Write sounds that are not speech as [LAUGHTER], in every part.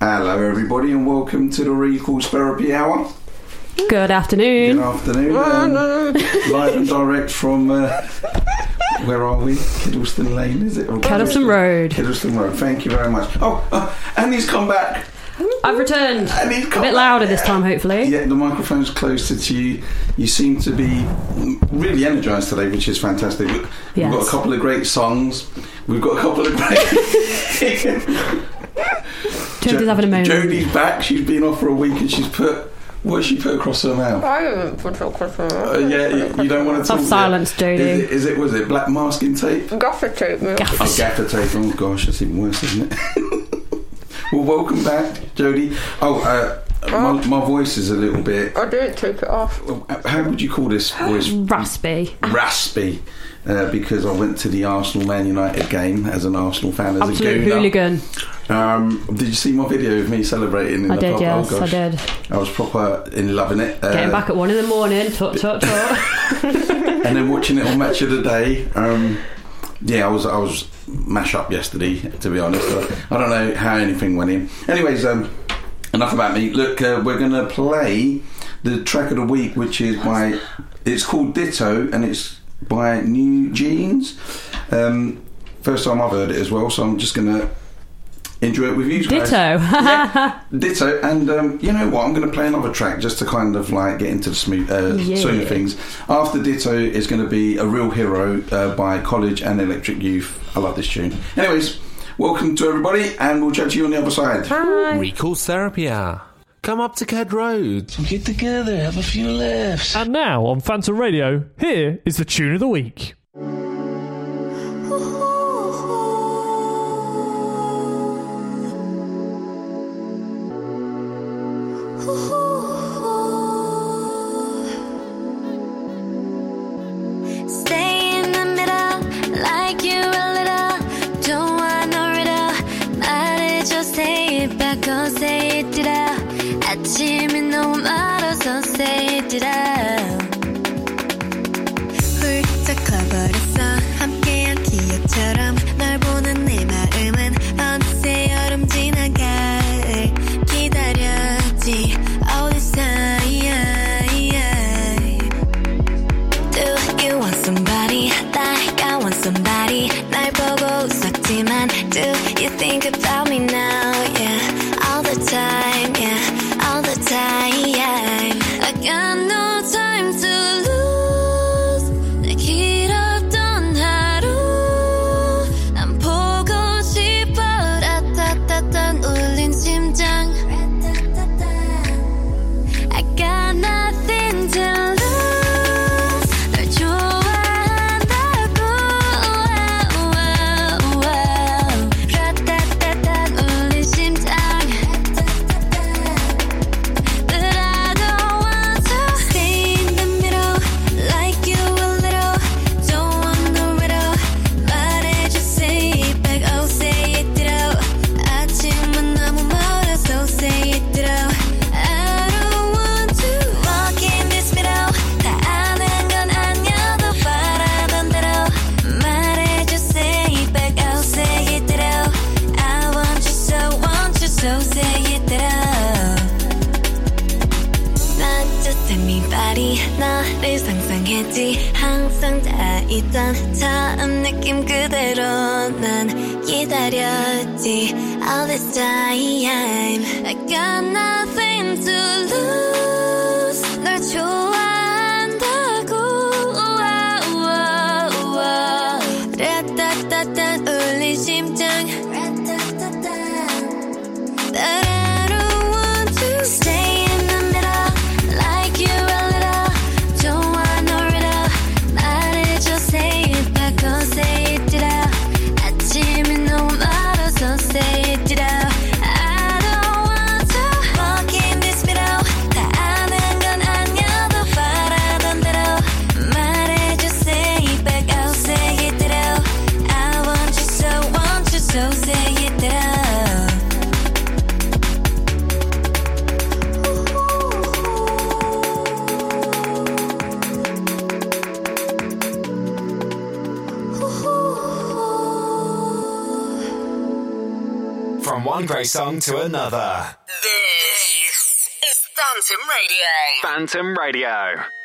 Hello, everybody, and welcome to the Recall's Therapy Hour. Good afternoon. Good afternoon. Um, live and direct from uh, where are we? Kedleston Lane, is it? Or Kedleston Road. Kedleston Road. Thank you very much. Oh, uh, and he's come back. I've returned. And he's A come bit back. louder this time, hopefully. Yeah, the microphone's closer to you. You seem to be really energised today, which is fantastic. We've got a couple of great songs. We've got a couple of great. [LAUGHS] [LAUGHS] Jodie's having a moment. Jodie's back. She's been off for a week and she's put. What has she put across her mouth? I haven't put it across Uh, yeah, you, you don't want to talk. talk. silence, yet. Jodie. Is it, is it? Was it black masking tape? Gaffer tape, man. Gaff- Oh, gaffer tape. Oh gosh, that's even worse, isn't it? [LAUGHS] well, welcome back, Jodie. Oh, uh, my, my voice is a little bit. I don't take it off. How would you call this voice? Raspy. raspy uh, because I went to the Arsenal Man United game as an Arsenal fan as Absolute a gooner. hooligan. Um, did you see my video of me celebrating in I the did, pub? yes, oh, I did. I was proper in loving it. Uh, Getting back at one in the morning, tut tut tut. [LAUGHS] [LAUGHS] and then watching it on Match of the Day. Um, yeah, I was I was mash up yesterday. To be honest, I, I don't know how anything went in. Anyways, um, enough about me. Look, uh, we're gonna play the track of the week, which is by it's called Ditto, and it's by NewJeans. Um, first time I've heard it as well, so I'm just gonna enjoy it with you guys. Ditto. Yeah, ditto. And um, you know what? I'm going to play another track just to kind of like get into the smooth, uh, Yeah. swing of things. After Ditto is going to be A Real Hero uh, by College and Electric Youth. I love this tune. Anyways, welcome to everybody, and we'll chat to you on the other side. recall Therapy Hour. Come up to Ked Road. Get together, have a few laughs. And now on Phantom Radio, here is the tune of the week. It out. 훌쩍 커버렸어, 함께한 기억처럼. 널 보는 내 one song to another. This is Phantom Radio. Phantom Radio.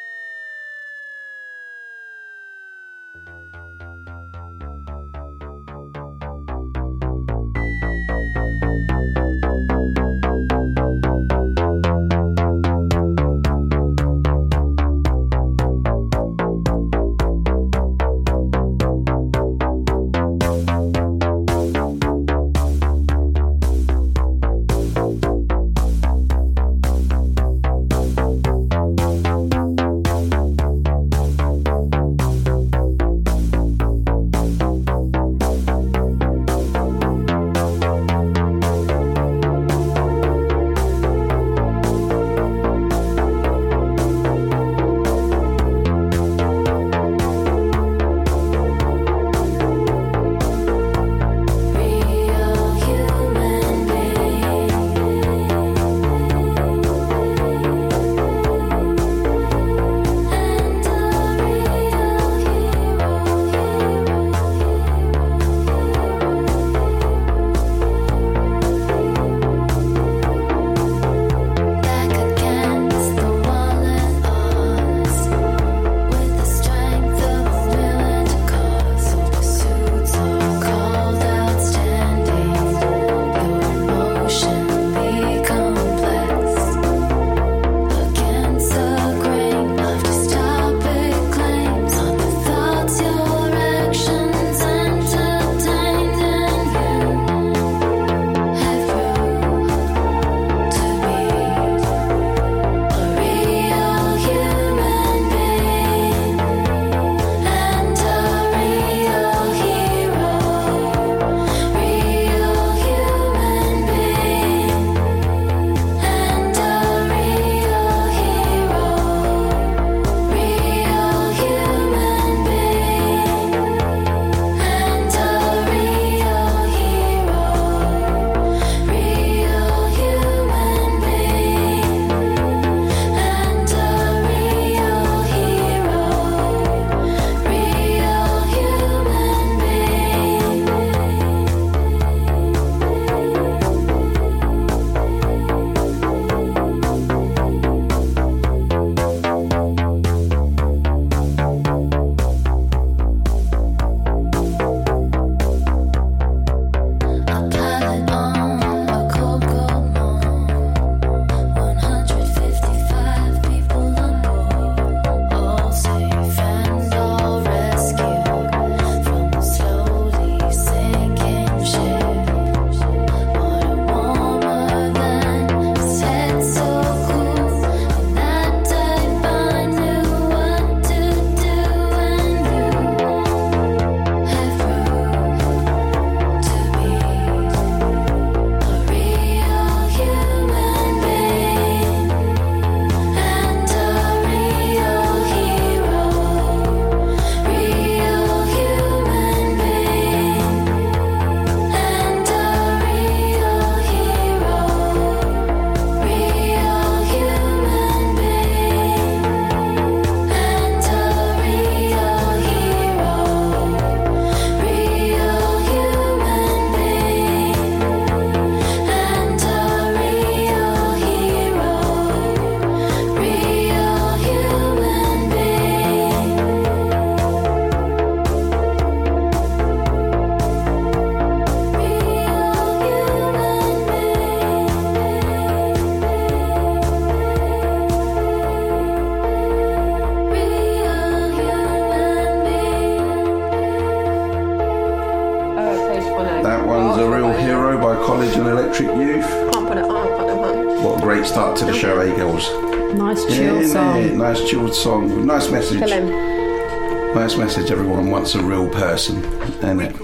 Song. Nice message. Kill. Nice message. Everyone wants a real person, isn't it?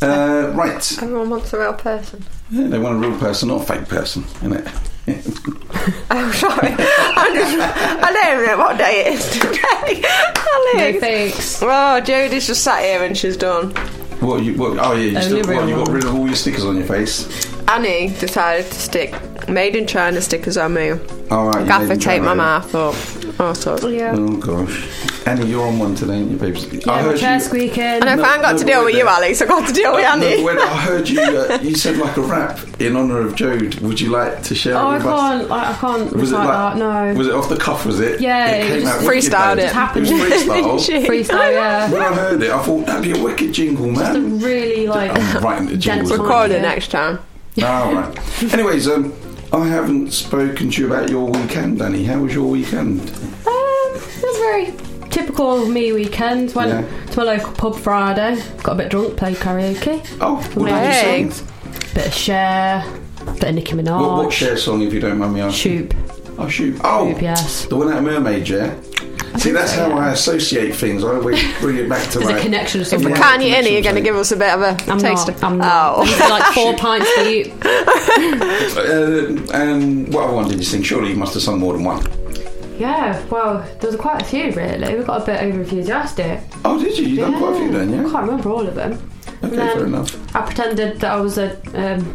Uh, right. Everyone wants a real person. Yeah, they want a real person, not a fake person, innit? [LAUGHS] Oh, sorry. I'm just, I don't even know what day it is today. [LAUGHS] No thanks. Oh, Jodie's just sat here and she's done. what you? What, oh yeah, you, still, what, you got rid of all your stickers on your face. Annie decided to stick made in China stickers on me. All right. Gaffer them taped my mouth up. Oh, sorry. Yeah. Oh gosh. Annie, you're on one today, ain't you, babes? Yeah, my chair squeaking. I know if No, I ain't got no, to deal wait with you, there. Alex, I've got to deal with Annie. no, when I heard you, uh, you said like a rap in honour of Jode. Would you like to share Oh, it I with us? can't. Like, I can't Was it like that. No. Was it off the cuff? Was it? Yeah, it came just out freestyled though. it. happened. It was freestyle. [LAUGHS] Freestyle, yeah. when I heard it, I thought that'd be a wicked jingle, man. Just a really like. I'm writing the dense jingles. Record it next time. Oh, right. Anyways, um, I haven't spoken to you about your weekend, Danny. How was your weekend? Um, it was very typical of me weekend. Went Yeah. to my local pub Friday. Got a bit drunk, played karaoke. Oh, what did you sing? Bit of Cher. Bit of Nicki Minaj. What, what Cher song, if you don't mind me asking? Shoop. Oh, shoot. Oh, Shoop, yes. the one out of Mermaid, yeah? See, that's how I associate things. I always bring it back to There's like... a connection If somewhere. we Yeah, can't eat any, connection you're going to give us a bit of a I'm taste. not. I'm not. Oh. It's like four pints for you. Uh, and what other one did you sing? Surely you must have sung more than one. Yeah, well, there was quite a few really. We got a bit over enthusiastic. Oh, did you? You done quite a few then, I yeah? can't remember all of them. Okay, then- fair enough. I pretended that I was a um,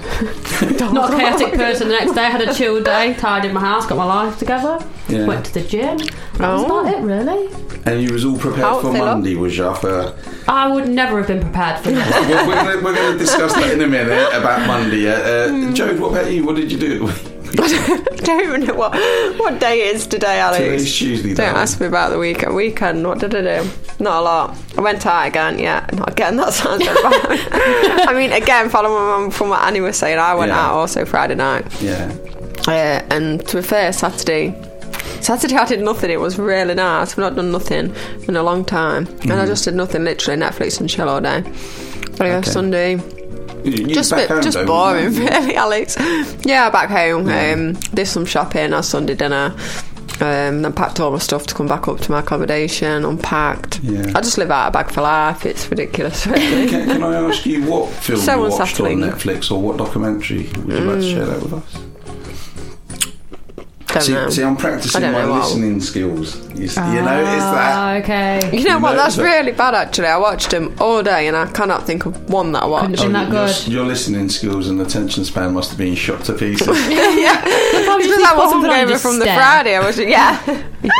[LAUGHS] not a chaotic person. The next day, I had a chill day, tidied my house, got my life together, Yeah. went to the gym. That was Oh. about it, really. And you was all prepared How for fill up? Monday, was you? For, I would never have been prepared for this. well, we're going we're gonna discuss that in a minute about Monday. Uh, uh, Hmm. Jode, what about you? What did you do? [LAUGHS] don't even know what, what day it is today, Alex. Today's Tuesday, Don't ask me about the weekend. Weekend, what did I do? Not a lot. I went out again, yeah. Not again, [LAUGHS] that sounds so bad. I mean, again, following from what Annie was saying, I went Yeah. out also Friday night. yeah. Uh, and to be fair, Saturday. Saturday I did nothing. It was really nice. I've not done nothing in a long time, and I just did nothing. Literally Netflix and chill all day. But yeah, Okay. Sunday, just back bit, home, just though, boring, really, Alex. Yeah, back home. Yeah. Um, did some shopping. Had Sunday dinner. Um, then packed all my stuff to come back up to my accommodation. Unpacked. Yeah. I just live out a bag for life. It's ridiculous. Really. Can, can I ask you what film So you watched on Netflix or what documentary? Would you like to share that with us? Don't See, know. see, I'm practicing my know what- listening skills. You, s- you know, it's Ah, that. okay. You know You what? That's that- really bad. Actually, I watched them all day, and I cannot think of one that I watched. Couldn't been that your, good. your listening skills and attention span must have been shot to pieces. [LAUGHS] [LAUGHS] yeah, Because because I wasn't over from the Friday. I was yeah, [LAUGHS]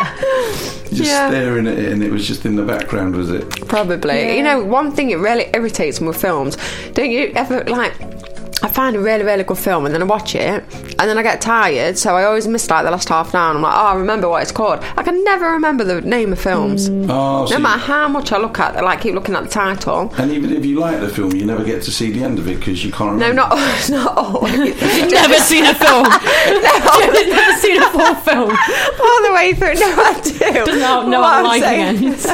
Just Yeah. staring at it, and it was just in the background, was it? probably. You know, one thing it really irritates me with films. Don't you ever like? I find a really, really good film and then I watch it and then I get tired, so I always miss like the last half an hour. And I'm like, oh, I remember what it's called. I can never remember the name of films. Mm. Oh, so No you- matter how much I look at, it, like keep looking at the title. and even if you like the film, you never get to see the end of it because you can't. No, Remember. not [LAUGHS] not always. [LAUGHS] [LAUGHS] Never seen a film. Never seen a full film. all the way through. No, I do. Doesn't know, know What what I'm liking saying-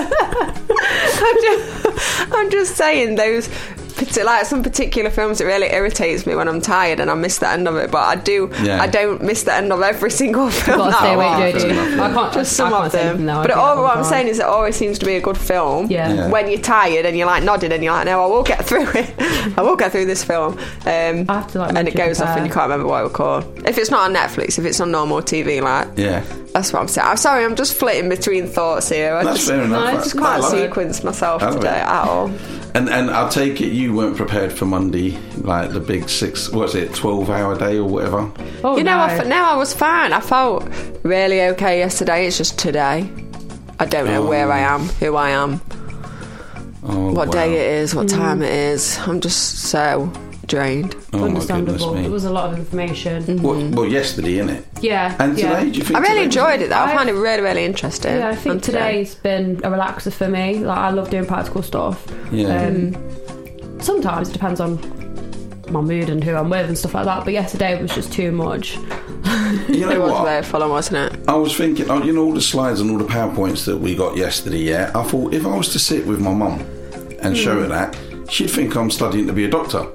I'm just, I'm just saying those. Parti- Like some particular films, it really irritates me when I'm tired and I miss the end of it. But I do, Yeah. I don't miss the end of every [LAUGHS] single film. That stay I awake, watch. don't you? enough, yeah. I can't Just I some can't of them. anything now, but all what I'm time. saying is, it always seems to be a good film. Yeah. Yeah. When you're tired and you're like nodding and you're like, no, I will get through it. [LAUGHS] I will get through this film. Um, I have to, like, and it goes off and you can't remember what it was called. If it's not on Netflix, if it's on normal TV, like Yeah, that's what I'm saying. I'm sorry, I'm just flitting between thoughts here. I that's just, fair enough. no, I- just can't love it. sequence myself today at all. And and I'll take it you weren't prepared for Monday, like the big six. What's it, twelve hour day or whatever? Oh, you know, no. I, f- no, I was fine. I felt really okay yesterday. It's just today. I don't know where I am, who I am, Oh, what wow. day it is, what mm. time it is. I'm just so drained. Oh my Understandable. me! It was a lot of information. Well, well, yesterday, innit? Yeah. And yeah. today, do you think? I really enjoyed it though. I I- found it really, really interesting. Yeah, I think And today- today's been a relaxer for me. Like I love doing practical stuff. Yeah. Um, sometimes it depends on my mood and who I'm with and stuff like that. But yesterday was just too much. You [LAUGHS] It know was what? very full on, wasn't it? I was thinking, oh, you know, all the slides and all the powerpoints that we got yesterday. Yeah, I thought if I was to sit with my mum and show Hmm. her that, she'd think I'm studying to be a doctor.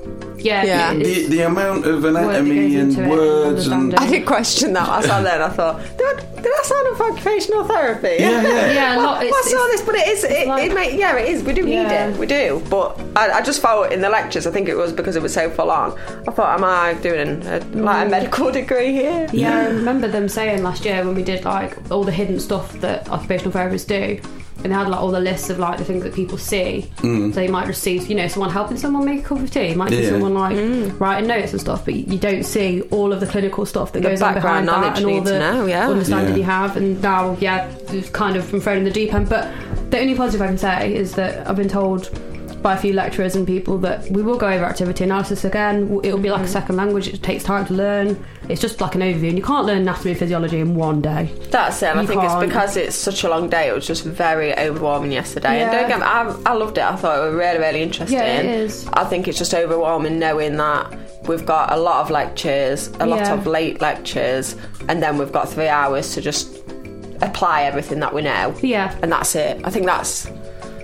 Yeah. Yeah. The, the amount of anatomy goes and into and words and. I did question that. I sat there and I thought, did, I, did that sound of occupational therapy? yeah, yeah. [LAUGHS] yeah, a lot. It's, What's all it's- this? But it is. It, like- it may, yeah, it is. We do Yeah. need it. We do. But I, I just felt in the lectures. I think it was because it was so full on. I thought, am I doing a, like a mm. medical degree here? Yeah, I remember them saying last year when we did like all the hidden stuff that occupational therapists do. And they had like all the lists of like the things that people see. Mm. So you might just see, you know, someone helping someone make a cup of tea. You might see Yeah. someone like Mm. writing notes and stuff, but you don't see all of the clinical stuff that The goes on background behind that and all the know, yeah. understanding Yeah. you have. And now, yeah, it's kind of been thrown in the deep end. But the only positive I can say is that I've been told by a few lecturers and people that we will go over activity analysis again. It will be like a mm. second language. It takes time to learn. It's just like an overview, and you can't learn anatomy and physiology in one day. That's it. and I think it's can't. because it's such a long day. It was just very overwhelming yesterday. Yeah. And don't get me, I, I loved it. I thought it was really, really interesting. Yeah, it is. I think it's just overwhelming knowing that we've got a lot of lectures, a lot Yeah. of late lectures, and then we've got three hours to just apply everything that we know. Yeah. And that's it. I think that's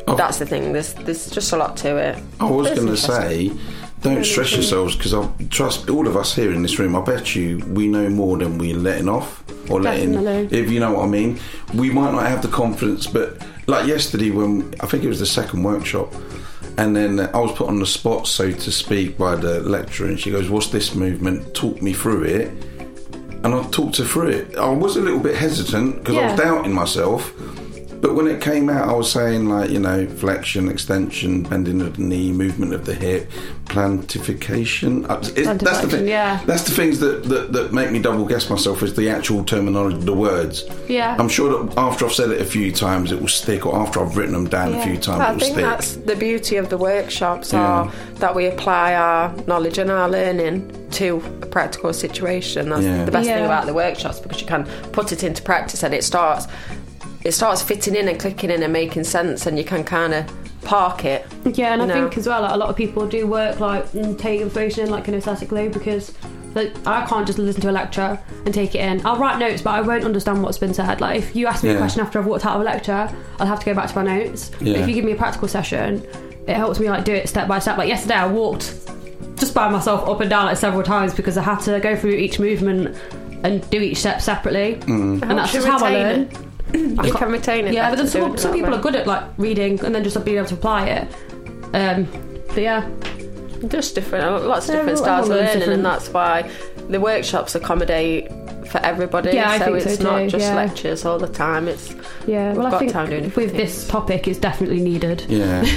Oh. that's the thing. There's there's just a lot to it. I was going to say, don't stress yourselves because I trust all of us here in this room. I bet you we know more than we're letting off or letting. Definitely. If you know what I mean, we might not have the confidence, but like yesterday when I think it was the second workshop. And then I was put on the spot, so to speak, by the lecturer, and she goes, "What's this movement? Talk me through it." And I talked her through it. I was a little bit hesitant because I was doubting myself, but when it came out, I was saying like you know flexion, extension, bending of the knee, movement of the hip, plantification. Uh, it- that's the thing. yeah. That's the things that, that that make me double guess myself is the actual terminology, the words. Yeah. I'm sure that after I've said it a few times, it will stick, or after I've written them down a few times, I it will think stick. that's the beauty of the workshops Yeah. are that we apply our knowledge and our learning to a practical situation. That's Yeah. the best thing about the workshops because you can put it into practice and it starts it starts fitting in and clicking in and making sense and you can kind of park it. Yeah, and I know. think as well, like, a lot of people do work like and take information in like kinesthetically because like I can't just listen to a lecture and take it in. I'll write notes, but I won't understand what's been said. Like if you ask me Yeah. a question after I've walked out of a lecture, I'll have to go back to my notes. But if you give me a practical session, it helps me like do it step by step. Like yesterday, I walked just by myself up and down like several times because I had to go through each movement and do each step separately, mm-hmm. and that's just how I learn. it. You can retain it. Yeah, but then some, some people way. are good at like reading and then just being able to apply it. Um, but yeah, Just different, lots of Yeah, different everyone styles of learning, different- and that's why the workshops accommodate for everybody. Yeah, I so think so it's not too, just yeah. lectures all the time. It's yeah. Well, I got think time doing with things. this topic, it's definitely needed. Yeah. [LAUGHS]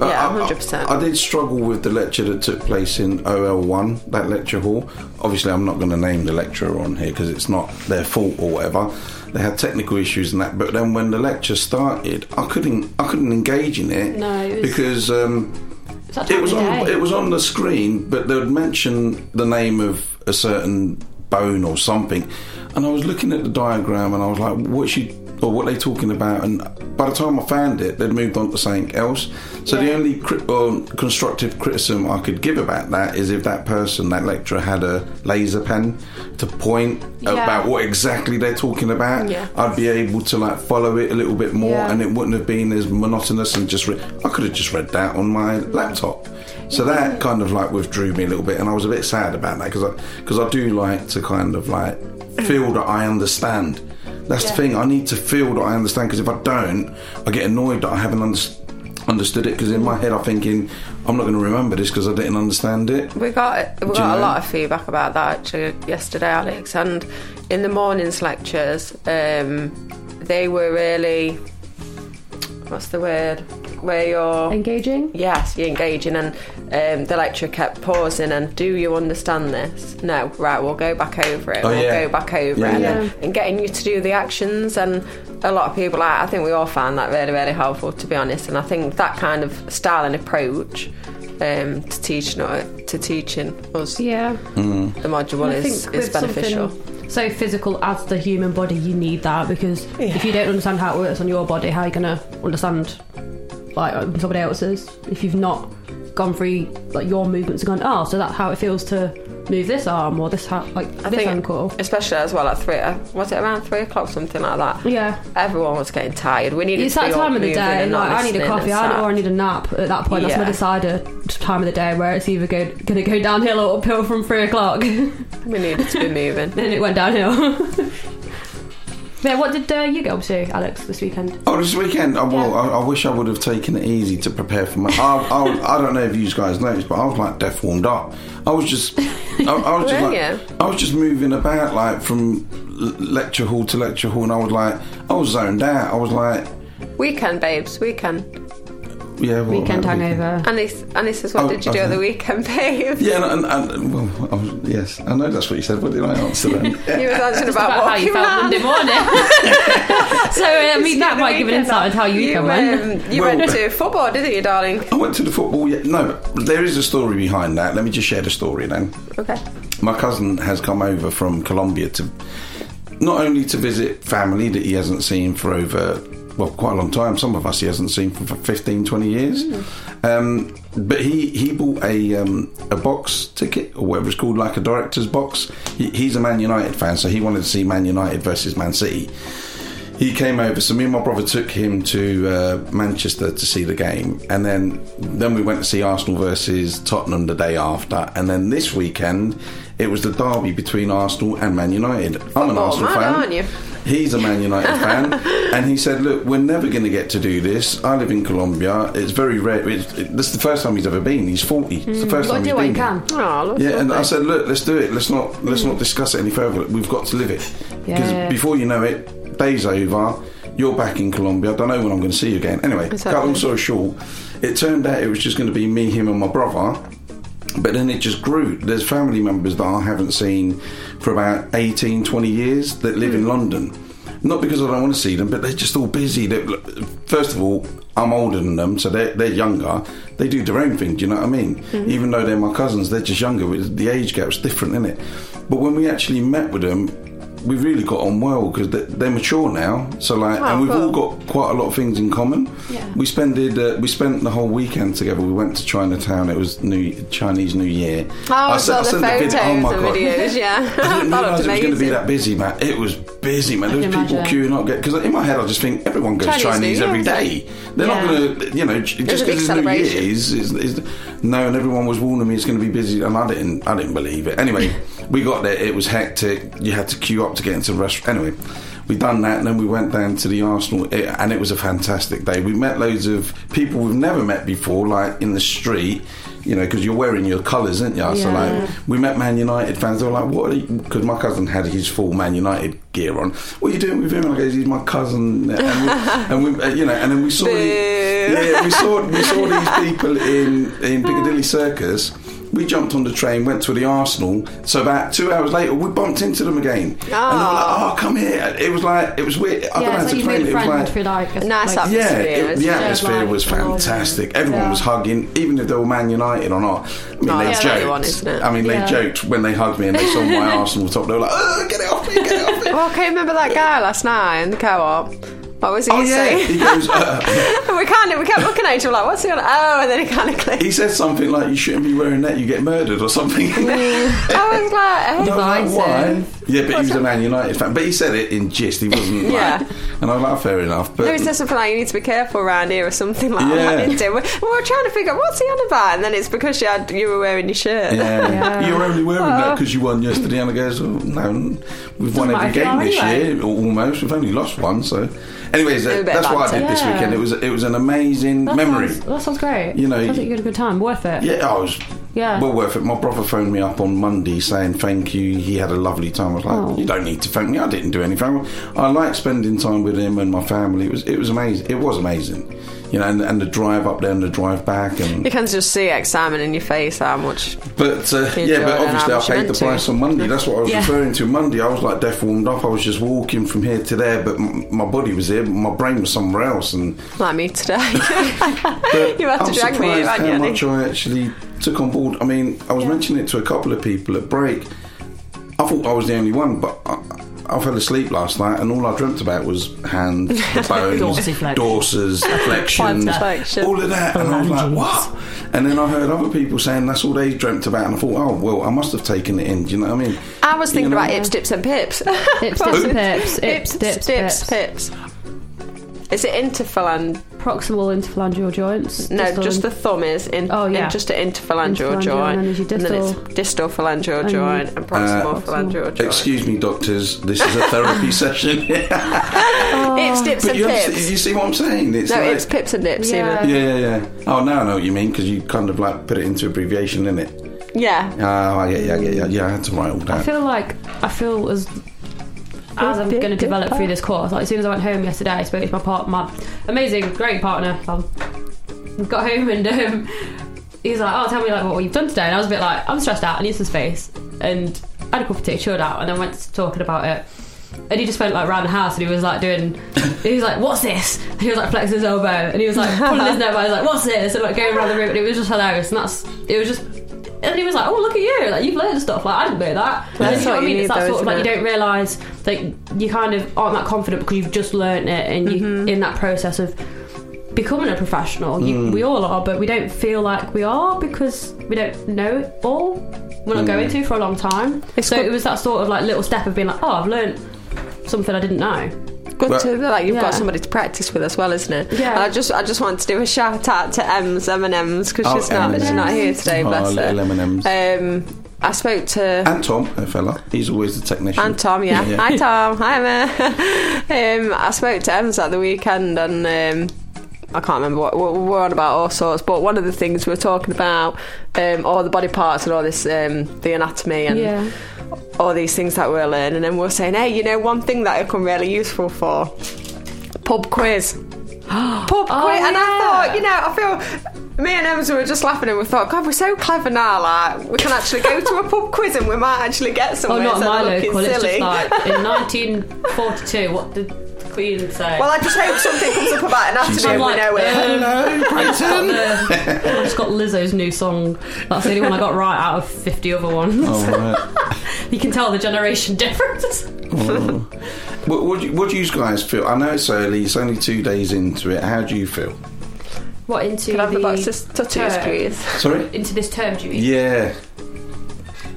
Yeah, I- I- 100%. I, did struggle with the lecture that took place in OL1, that lecture hall. Obviously, I'm not going to name the lecturer on here because it's not their fault or whatever. They had technical issues and that, but then when the lecture started, I couldn't, I couldn't engage in it, No, it because um, it was on, day. it was on the screen, but they would mention the name of a certain bone or something, and I was looking at the diagram and I was like, "What's she?" Or what they talking about? And by the time I found it, they'd moved on to something else. So the only cri- um, constructive criticism I could give about that is if that person, that lecturer, had a laser pen to point Yeah. about what exactly they're talking about, Yeah. I'd be able to like follow it a little bit more, Yeah. and it wouldn't have been as monotonous and just. Re- I could have just read that on my laptop. So that kind of like withdrew me a little bit, and I was a bit sad about that because I because I do like to kind of like feel that I understand. That's the thing. I need to feel that I understand because if I don't, I get annoyed that I haven't under- understood it. Because in my head, I'm thinking I'm not going to remember this because I didn't understand it. We got we got a know? lot of feedback about that actually yesterday, Alex. And in the mornings lectures, um, they were really what's the word? Where you're Engaging. yes, you're engaging, and um, the lecturer kept pausing. And do you understand this? No, right. We'll go back over it. Oh, we'll yeah. go back over Yeah, it, yeah. And, and getting you to do the actions. And a lot of people, I, I think we all found that really, really helpful, to be honest. And I think that kind of style and approach. Um, to teaching to teaching us Yeah. the module I is, is beneficial. so physical as the human body, you need that because if you don't understand how it works on your body, how are you going to understand like somebody else's? If you've not gone through like your movements and gone, oh, so that's how it feels to move this arm or this ha- like I this ankle. especially as well at three, uh, was it around three o'clock, something like that? Yeah. Everyone was getting tired. We needed It's to be that time of the day. Like, I need a coffee, I sat. or I need a nap. At that point, that's my Yeah. decider time of the day where it's either go, going to go downhill or uphill from three o'clock. We needed to be [LAUGHS] moving. Then it went downhill. [LAUGHS] yeah, what did uh, you go up to, Alex, this weekend? Oh, this weekend. Oh, well, I, I wish I would have taken it easy to prepare for my. I, I, I don't know if you guys noticed, but I was like deaf warmed up. I was just, I, I [LAUGHS] was just like, you? I was just moving about like from lecture hall to lecture hall, and I was like, I was zoned out. I was like, Weekend, babes. Weekend. Yeah, well, Weekend that hangover. Anis, Anis says, what Oh, did you do at okay. the weekend, babe? Yeah, and, and, and well, I was, yes, I know that's what you said. What did I answer then? [LAUGHS] You was answering About about, how you felt. Monday morning. [LAUGHS] so I mean that might give an insight into how you, You, come in. um, you Well- went to football, didn't you, darling? I went to the football. Yeah, no, there is a story behind that. Let me just share the story then. Okay. My cousin has come over from Colombia to not only to visit family that he hasn't seen for over well quite a long time. Some of us he hasn't seen for 15, 20 years. Um, but he he bought a um, a box ticket or whatever it's called, like a director's box. He, he's a Man United fan, so he wanted to see Man United versus Man City. He came over, so me and my brother took him to uh, Manchester to see the game, and then then we went to see Arsenal versus Tottenham the day after, and then this weekend it was the derby between Arsenal and Man United. I'm an Football Arsenal man, fan. He's a Man United fan, [LAUGHS] and he said, "Look, we're never going to get to do this. I live in Colombia. It's very rare. It's, it, this is the first time he's ever been. He's 40. It's the first You've time he's been. can. Oh, Yeah, and I said, look, let's do it. Let's not let's not discuss it any further. We've got to live it because Yeah. before you know it, day's over. You're back in Colombia. I don't know when I'm going to see you again. Anyway, cut long story short, it turned out it was just going to be me, him, and my brother. But then it just grew. There's family members that I haven't seen for about 18, 20 years that live in hmm. London. Not because I don't want to see them, but they're just all busy. They, first of all, I'm older than them, so they're, they're younger. They do their own thing, do you know what I mean? Hmm. Even though they're my cousins, they're just younger. The age gap's different, isn't it? But when we actually met with them, we really got on well because they're, mature now. So like, and we've cool. all got quite a lot of things in common. Yeah. We spended uh, we spent the whole weekend together. We went to Chinatown. It was New Chinese New Year. Oh, I, saw the photos vid- oh my and God. videos, yeah. [LAUGHS] I didn't realise it was going to be that busy, man. It was busy, man. There was people imagine. queuing up because in my head I just think everyone goes Chinese Chinese, every. They're Yeah. not going to, you know, just because it's New Year celebration. is, is, is no, and everyone was warning me it's going to be busy, and I didn't, I didn't believe it. Anyway, [LAUGHS] we got there. It was hectic. You had to queue up to get into the restaurant. Anyway. We done that, and then we went down to the Arsenal, and it was a fantastic day. We met loads of people we've never met before, like in the street, you know, because you're wearing your colours, aren't you? So like, we met Man United fans. They were like, "What?" Because my cousin had his full Man United gear on. What are you doing with him? And I goes, "He's my cousin." And we, [LAUGHS] and we uh, you know, and then we saw, the, yeah, we saw, we saw [LAUGHS] these people in in Piccadilly Circus. We jumped on the train, went to the Arsenal. So about two hours later, we bumped into them again, and they were like, ah. "Oh, come here!" It was like it was weird. I don't know how it's to like explain it. It was friend like for like a Nice like, atmosphere. yeah, it, the atmosphere like, was oh, fantastic. Everyone yeah. was hugging, even if they were Man United or not. I mean, Oh, they that's joked. everyone, isn't it? I mean, they Yeah. joked when they hugged me and they saw my [LAUGHS] Arsenal top. They were like, "Oh, get it off me, get it off me." Well, can you remember that guy last night in the co-op? What was he Oh yeah, he goes. Uh, [LAUGHS] we of we kept looking at each other like, what's he on? Oh, and then he kind of clicked. he said something like, "You shouldn't be wearing that. You get murdered or something." [LAUGHS] I was like, I was like, why? Yeah, but he was a Man United fan. But he said it in gist. He wasn't. [LAUGHS] Like, Yeah. And I like, fair enough. But he said something like, you need to be careful around here or something like Yeah. that. He? we're, trying to figure out what's he on about, and then it's because you had you were wearing your shirt. Yeah. Yeah. You're only wearing that Oh. because you won yesterday. And I goes, oh, no, we've won every game this anyway. year, almost. We've only lost one. So, anyways, uh, that's what I did this weekend. It was it was an amazing That memory. Sounds, that sounds great. You know, sounds like you had a good time. Worth it. Yeah, I was Yeah. well worth it. My brother phoned me up on Monday saying thank you. He had a lovely time. I was like, Oh. you don't need to thank me. I didn't do anything. I like spending time with him and my family. It was it was amazing. It was amazing. You know, and, and the drive up there and the drive back and You can just see excitement in your face how much. But uh, yeah, but obviously I paid the price it. on Monday. That's what I was [LAUGHS] Yeah. referring to. Monday, I was like deaf warmed up. I was just walking from here to there, but m- my body was here, but my brain was somewhere else. And Like me today. [LAUGHS] [LAUGHS] You had to I'm drag me surprised here, hadn't how much I actually took on board. I mean, I was mentioning it to a couple of people at break. I thought I was the only one, but I, I fell asleep last night, and all I dreamt about was hands, [LAUGHS] bones, Dorsiflex. dorsers, flexions, all of that. And I was like, what? And then I heard other people saying that's all they dreamt about, and I thought, oh well, I must have taken it in. Do you know what I mean? I was thinking You know? about ips, dips, and pips. Ips, dips, and [LAUGHS] pips. Ips, dips, dips, pips. Pips. Is it interphalangeal? Proximal interphalangeal joints. No, distal just in- the thumb is in, Oh, yeah. in just an interphalangeal Interphalangeal, joint, and then there's your and then distal- it's distal phalangeal and- joint and proximal Uh, phalangeal joint. Excuse me, doctors. This is a therapy [LAUGHS] session. [LAUGHS] Ips, dips, but and you, pips. understand- you see what I'm saying? It's no, like, ips, pips, and dips. Yeah. even. Yeah, yeah, yeah. Oh, now I know what you mean because you kind of like put it into abbreviation, innit? Yeah. Oh, I get you, I get you. Yeah, I had to write all down. I feel like I feel as as I'm going to develop through this course. Like as soon as I went home yesterday, I spoke to my part, my amazing, great partner. Um, got home and um, he was like, "Oh, tell me like what you've done today." And I was a bit like, "I'm stressed out. I need some space." And I had a cup of tea, chilled out, and then went to talking about it. And he just went like around the house, and he was like doing. [COUGHS] He was like, "What's this?" And he was like flexing his elbow, and he was like pulling his [LAUGHS] nose. I was like, "What's this?" And like going around the room, and it was just hilarious. And that's it was just. And he was like, "Oh, look at you! Like you've learned stuff. Like I didn't know that." And That's you know what what I mean? you It's that need, sort of though, like you don't realise that you kind of aren't that confident because you've just learnt it, and you Mm-hmm. in that process of becoming a professional. You, we all are, but we don't feel like we are because we don't know it all. We're not going to for a long time. It's so good- it was that sort of like little step of being like, oh, I've learnt something I didn't know. Good Well- to like you've got somebody to practice with as well, isn't it? Yeah. And I just I just wanted to do a shout out to Ems M and M's because Oh, she's not she's not here today. Oh, bless her. M&Ms. Um, I spoke to And Tom, a fella. He's always the technician. and Tom, yeah. Yeah. Hi Tom, hi Emma. [LAUGHS] um, I spoke to Ems at the weekend and um, I can't remember what we were on about all sorts, but one of the things we were talking about, um, all the body parts and all this, um, the anatomy and Yeah. All these things that we're learning, and we're saying, hey, you know, one thing that it can really useful for pub quiz. [GASPS] pub oh, quiz, and I thought, you know, I feel. Me and Ems were just laughing and we thought, God, we're so clever now. Like, we can actually go to a pub [LAUGHS] quiz and we might actually get Oh, somewhere. not instead of my local. It's just like in [LAUGHS] 1942. What did the Queen say? Well, I just hope something comes up about anatomy She's and we like, know it. um, Hello, I just got Britain. the- I just got Lizzo's new song. That's the only one I got right out of 50 other ones. Oh, right. [LAUGHS] You can tell the generation difference. What, what, do you, what do you guys feel? I know it's early. It's only two days into it. How do you feel? What into Can I have the the boxes tattoos, term? please? Sorry. Into this term, do you mean? Yeah.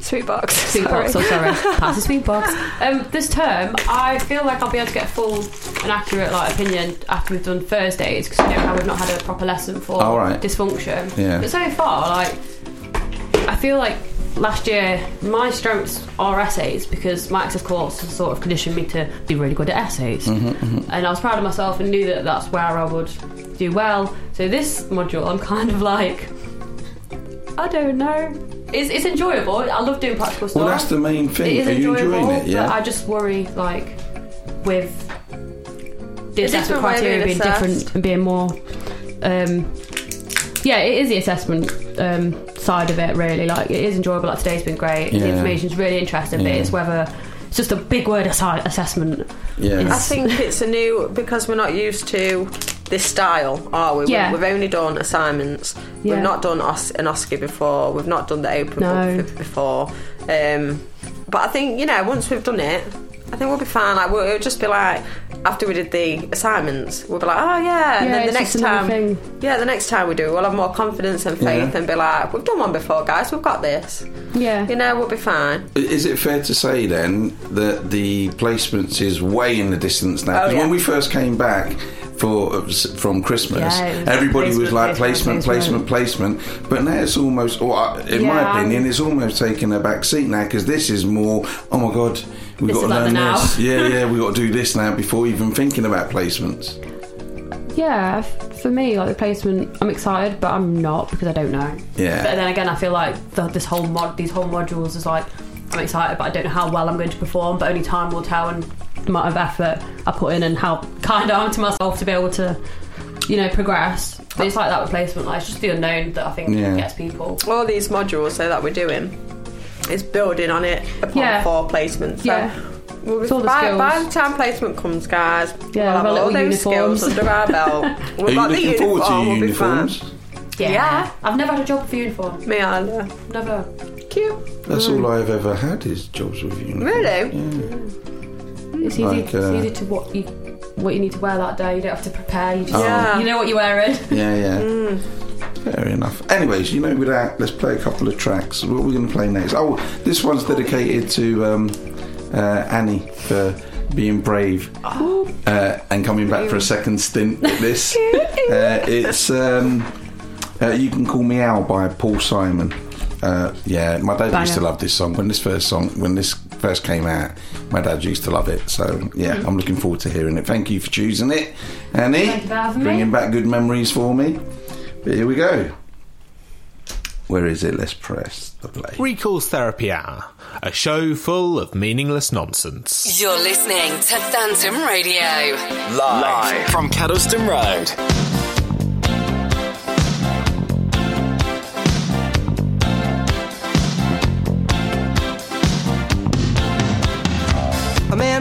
Sweet box. [LAUGHS] Sweet box, oh sorry. Pass the sweet box. [LAUGHS] Um, this term, I feel like I'll be able to get a full and accurate like opinion after we've done Thursdays because you know how we've not had a proper lesson for All right. dysfunction. Yeah. But so far, like, I feel like last year my strengths are essays because my access course sort of conditioned me to be really good at essays, Mm-hmm, and I was proud of myself and knew that that's where I would do well. So this module, I'm kind of like. I don't know. It's, it's enjoyable. I love doing practical stuff. Well, that's the main thing. is Are you enjoyable, enjoying it? Yeah. but I just worry like with the assessment different way of criteria being being different and being more. Um, yeah, it is the assessment um, side of it. Really, like it is enjoyable. Like today's been great. The Yeah. information's really interesting, but it's whether it's just a big word aside assessment. yeah. I think it's a new because we're not used to this style, are we? Yeah. We've, we've only done assignments. Yeah. We've not done os- an OSCE before. We've not done the open No. book before. Um, but I think you know once we've done it, I think we'll be fine. Like we'll, it'll just be like after we did the assignments, we'll be like, oh yeah, and Yeah, then the it's next time, thing. yeah, the next time we do, we'll have more confidence and faith Yeah. and be like, we've done one before, guys. We've got this. Yeah, You know, we'll be fine. Is it fair to say then that the placements is way in the distance now? Oh, 'Cause yeah. when we first came back for from Christmas, Yeah, it was everybody was like placement, placement, placement, placement. But now it's almost, or uh, in Yeah, my opinion, it's almost taken a back seat now because this is more. Oh my god, we've This got to is like the learn now. this. Yeah, yeah, [LAUGHS] we've got to do this now before even thinking about placements. yeah. For me, like the placement, I'm excited, but I'm not because I don't know. Yeah. But then again, I feel like the, this whole mod, these whole modules is like I'm excited, but I don't know how well I'm going to perform. But only time will tell, and the amount of effort I put in, and how kind I am to myself to be able to, you know, progress. But it's like that with placement. Like it's just the unknown that I think Yeah. gets people. all these modules so that we're doing is building on it upon Yeah. four placements. So Yeah. we'll be- It's all the by, by the time placement comes, guys, Yeah, we'll have all those uniforms. skills under our [LAUGHS] belt. We've Are you got the looking forward to uniform, your we'll be fine. uniforms? Yeah. I've never had a job for uniform. Me either. Never. Cute. That's mm. all I've ever had is jobs with uniforms. Really? Mm. It's easy. Like, uh, it's easy uh, to what you what you need to wear that day. You don't have to prepare. You just oh. Yeah. you know what you're wearing. Yeah, yeah. Mm. Fair enough. Anyways, you know, with that, let's play a couple of tracks. What are we going to play next? Oh, this one's dedicated to um, uh, Annie for being brave uh, and coming back for a second stint with this. [LAUGHS] uh, it's um, uh, You Can Call Me Al by Paul Simon. Uh, yeah, my dad used to love this song when this first song when this first came out. My dad used to love it, so yeah, I'm looking forward to hearing it. Thank you for choosing it, Annie. Thank you for having me. bringing back good memories for me. But here we go. Where is it? Let's press the play. Recall's Therapy Hour, a show full of meaningless nonsense. You're listening to Phantom Radio. Live, Live. from Kedleston Road.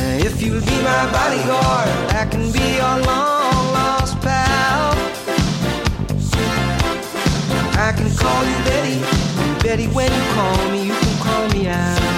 If you'll be my bodyguard, I can be your long lost pal. I can call you Betty, Betty, when you call me, you can call me out.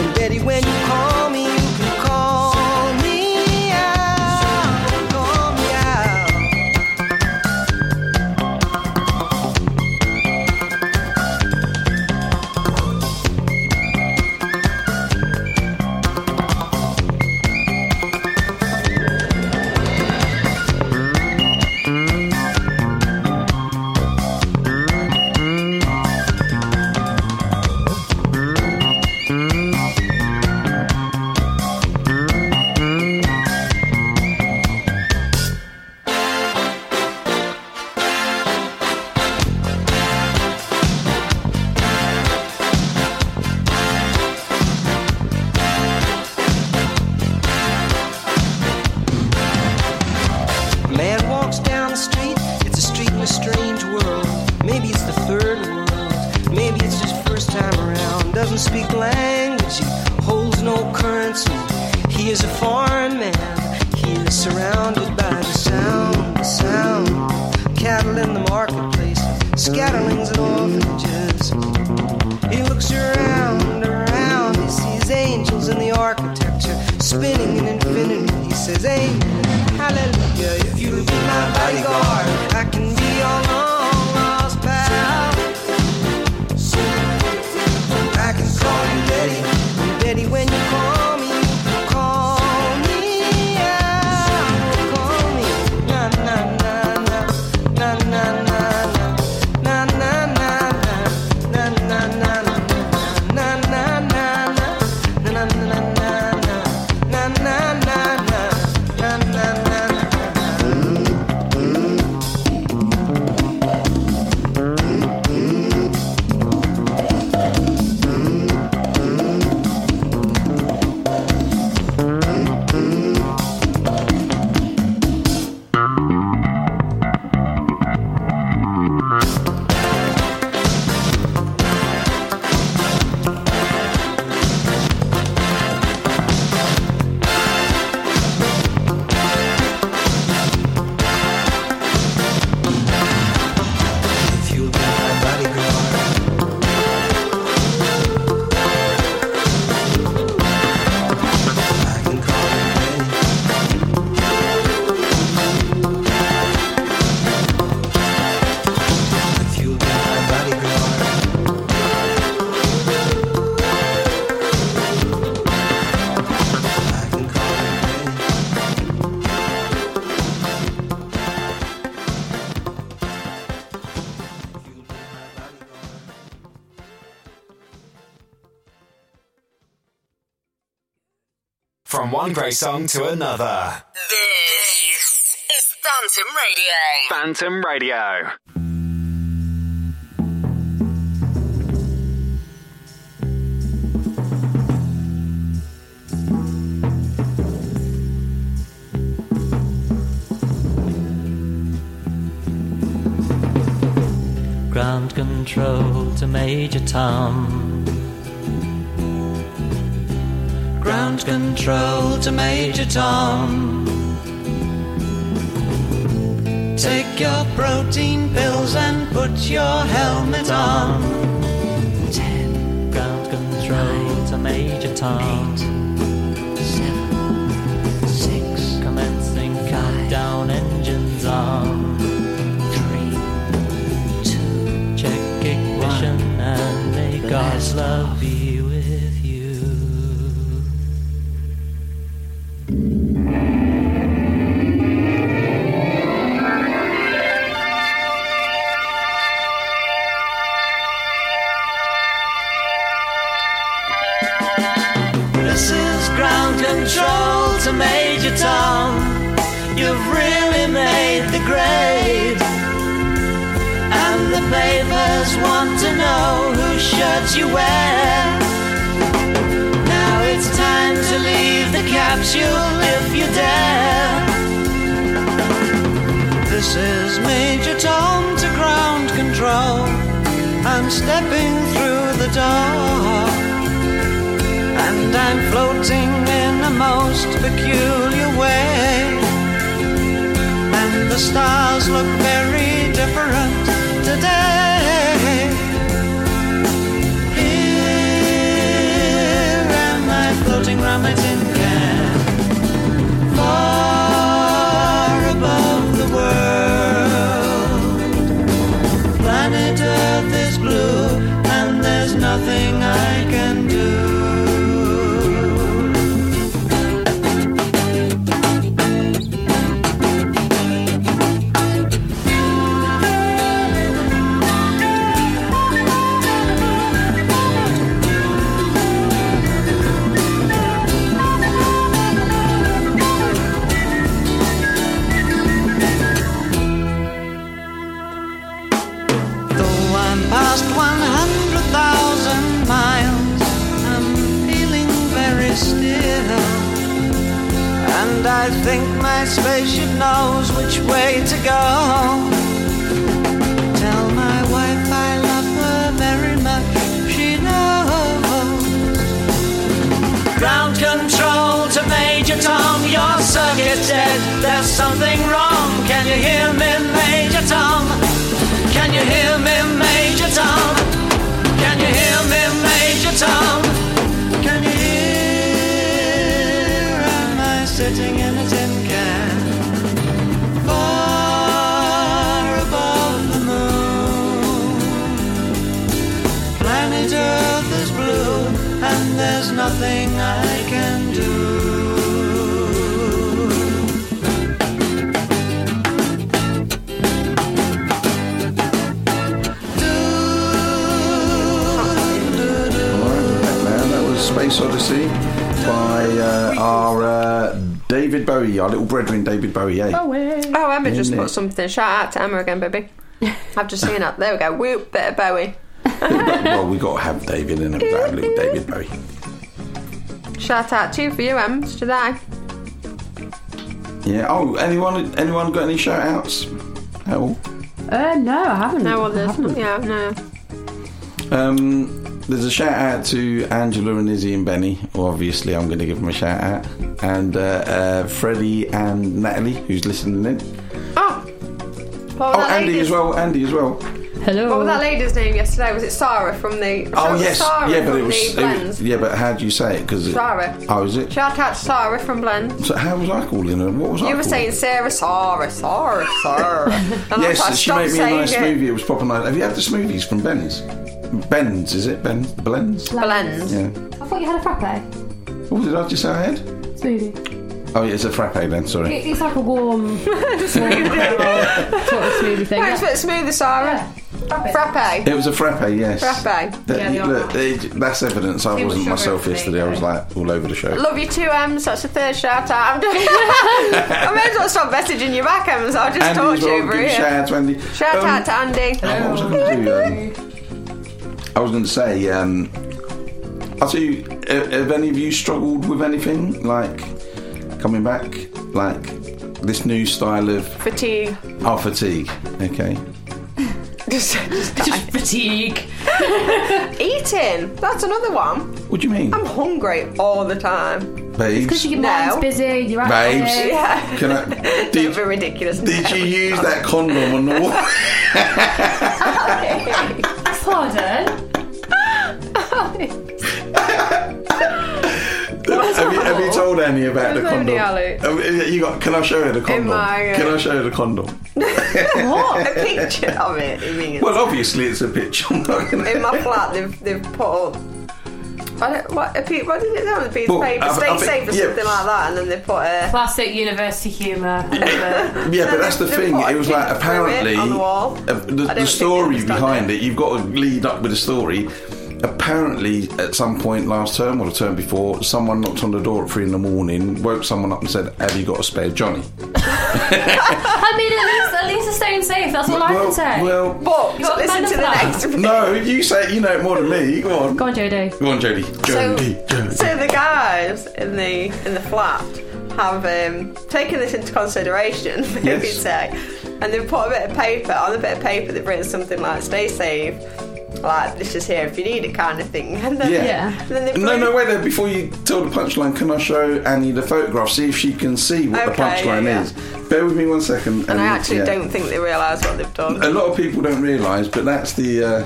one great song to another. This is Phantom Radio. Phantom Radio. Ground control to Major Tom. Ground control to Major Tom. Take your protein pills and put your helmet on. Ten. Ground control to Major Tom. seven, six. Commencing countdown, engines on. Three, two. Check ignition and may God's love be papers want to know whose shirts you wear. Now it's time to leave the capsule if you dare. This is Major Tom to ground control. I'm stepping through the door. And I'm floating in a most peculiar way. And the stars look very different nothing David Bowie, our little brethren, David Bowie. Hey. Oh, Emma just Isn't put it? something. Shout out to Emma again, baby. [LAUGHS] I've just seen it. There we go. Whoop, bit of Bowie. [LAUGHS] well, we got to have David in it. That little David Bowie. Shout out to you for you, Ems, today. Yeah. Oh, anyone? Anyone got any shout outs? Oh. Uh, no, I haven't. No I others. haven't. Yeah, no. Um, there's a shout out to Angela and Izzy and Benny. Well, obviously, I'm going to give them a shout out. And uh, uh, Freddie and Natalie, who's listening in. Oh, Oh, Andy lady's- as well. Andy as well. Hello. What was that lady's name yesterday? Was it Sarah from the? Oh yes, Sarah yeah, but from it was, the it was- Blends. yeah, but how do you say it? Because Sarah. Oh, is it? Shout out to Sarah from Blend. So how was I calling her? What was I? You were calling saying? Sarah, Sarah, Sarah, Sarah. [LAUGHS] And I like, Yes, she made me a nice it. smoothie. It was proper nice. Have you had the smoothies from Ben's? Ben's, is it? Ben's? The Blends? Blends. Yeah. I thought you had a frappe What did I just say I had? smoothie. Oh, yeah, it's a frappe then, sorry. It, it's like a warm, [LAUGHS] [LAUGHS] sort of smoothie thing. Thanks Yeah. for smoother, Sarah. Frappe. It was a frappe, yes. Frappe. That- Yeah, look, they- that's evidence I Too wasn't sugar myself for me, yesterday. I was like all over the show. Love you too, Ems. That's the third shout out. I'm doing. [LAUGHS] I may as well stop messaging you back, Ems. I'll just Andy talk to you over here. shout out to Andy. Shout Um, out to Andy. What was I going to do? Um, I was going to say, um, I'll tell you, have, have any of you struggled with anything like coming back, like this new style of Fatigue. oh fatigue? Okay. Just, just. Just fatigue. [LAUGHS] Eating. That's another one. What do you mean, I'm hungry all the time. babes? Because your No. mind's busy, you're active. Babes, Yeah. can I? [LAUGHS] Don't Did, ridiculous. did you use that condom on the wall? [LAUGHS] Pardon? Have, you, have you told Annie about the There's condom? nobody, Have you got? Can I show her the condom? my, uh, Can I show her the condom? [LAUGHS] what? A picture of it. You mean? Well, obviously it's a picture. I'm not gonna- in my [LAUGHS] flat, they've, they've put up. I don't, what, a pe- what did it say? A piece of paper, I- I stay safe or yeah. something like that, and then they put a. Classic university humour. [LAUGHS] Yeah, but that's the thing. It was like picture through it apparently on the wall. uh, the, the story they behind it. it. You've got to lead up with the story. Apparently, at some point last term or the term before, someone knocked on the door at three in the morning, woke someone up and said, "Have you got a spare Johnny?" [LAUGHS] I mean, at least, at least it's staying safe. That's all I can say. well, But You listen to the benefit. next no, you say you know it more than me. Go on, Go on, Jodie. go on, Jodie. So, Jodie, Jodie. so the guys in the in the flat have um, taken this into consideration, [LAUGHS] maybe Yes. say, and they've put a bit of paper on a bit of paper. They've written something like "Stay safe," like "This is here if you need it," kind of thing. [LAUGHS] And then, Yeah. Yeah. and then No, no, wait there. Before you tell the punchline, can I show Annie the photograph? See if she can see what the punchline yeah, yeah. is. Bear with me one second. And I actually don't think they realise what they've done. A lot of people don't realise, but that's the. Uh,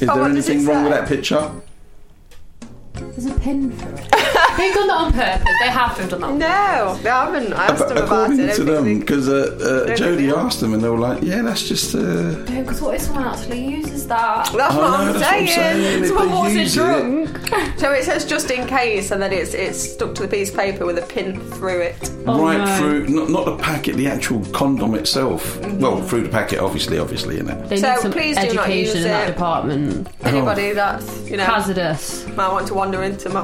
is Oh, there anything wrong with that picture? There's a pin for it. They've done that on purpose. They have to have done that. on No, they haven't. I asked them about According it. To them, because uh, uh, don't Jodie they asked them, and they were like, "Yeah, that's just." Uh, No, because what if someone actually uses that? That's I what know, I'm that's what I'm saying. saying. If Someone they walks in use it- drunk. So it says just in case, and then it's it's stuck to the piece of paper with a pin through it. Oh, right no. through, not, not the packet, the actual condom itself. Well, through the packet, obviously, obviously, in it. They So need some please do not education use in that it. department. Anybody that's you know Hazardous. might want to wander into my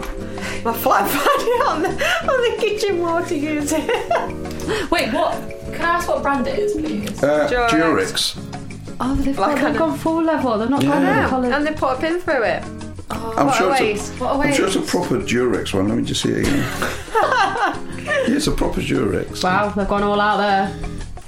my flat paddy [LAUGHS] on the on the kitchen wall to use it. [LAUGHS] Wait, what? Can I ask what brand it is, please? Uh, Durex. Durex. Oh, they've, Like got, they've gone full level. They've not Yeah. gone Yeah. yeah. and they put a pin through it. I'm what sure a it's waste. What a I'm sure it's a proper Durex one. Let me just see it again. [LAUGHS] yeah, it's a proper Durex. Wow, they've gone all out there.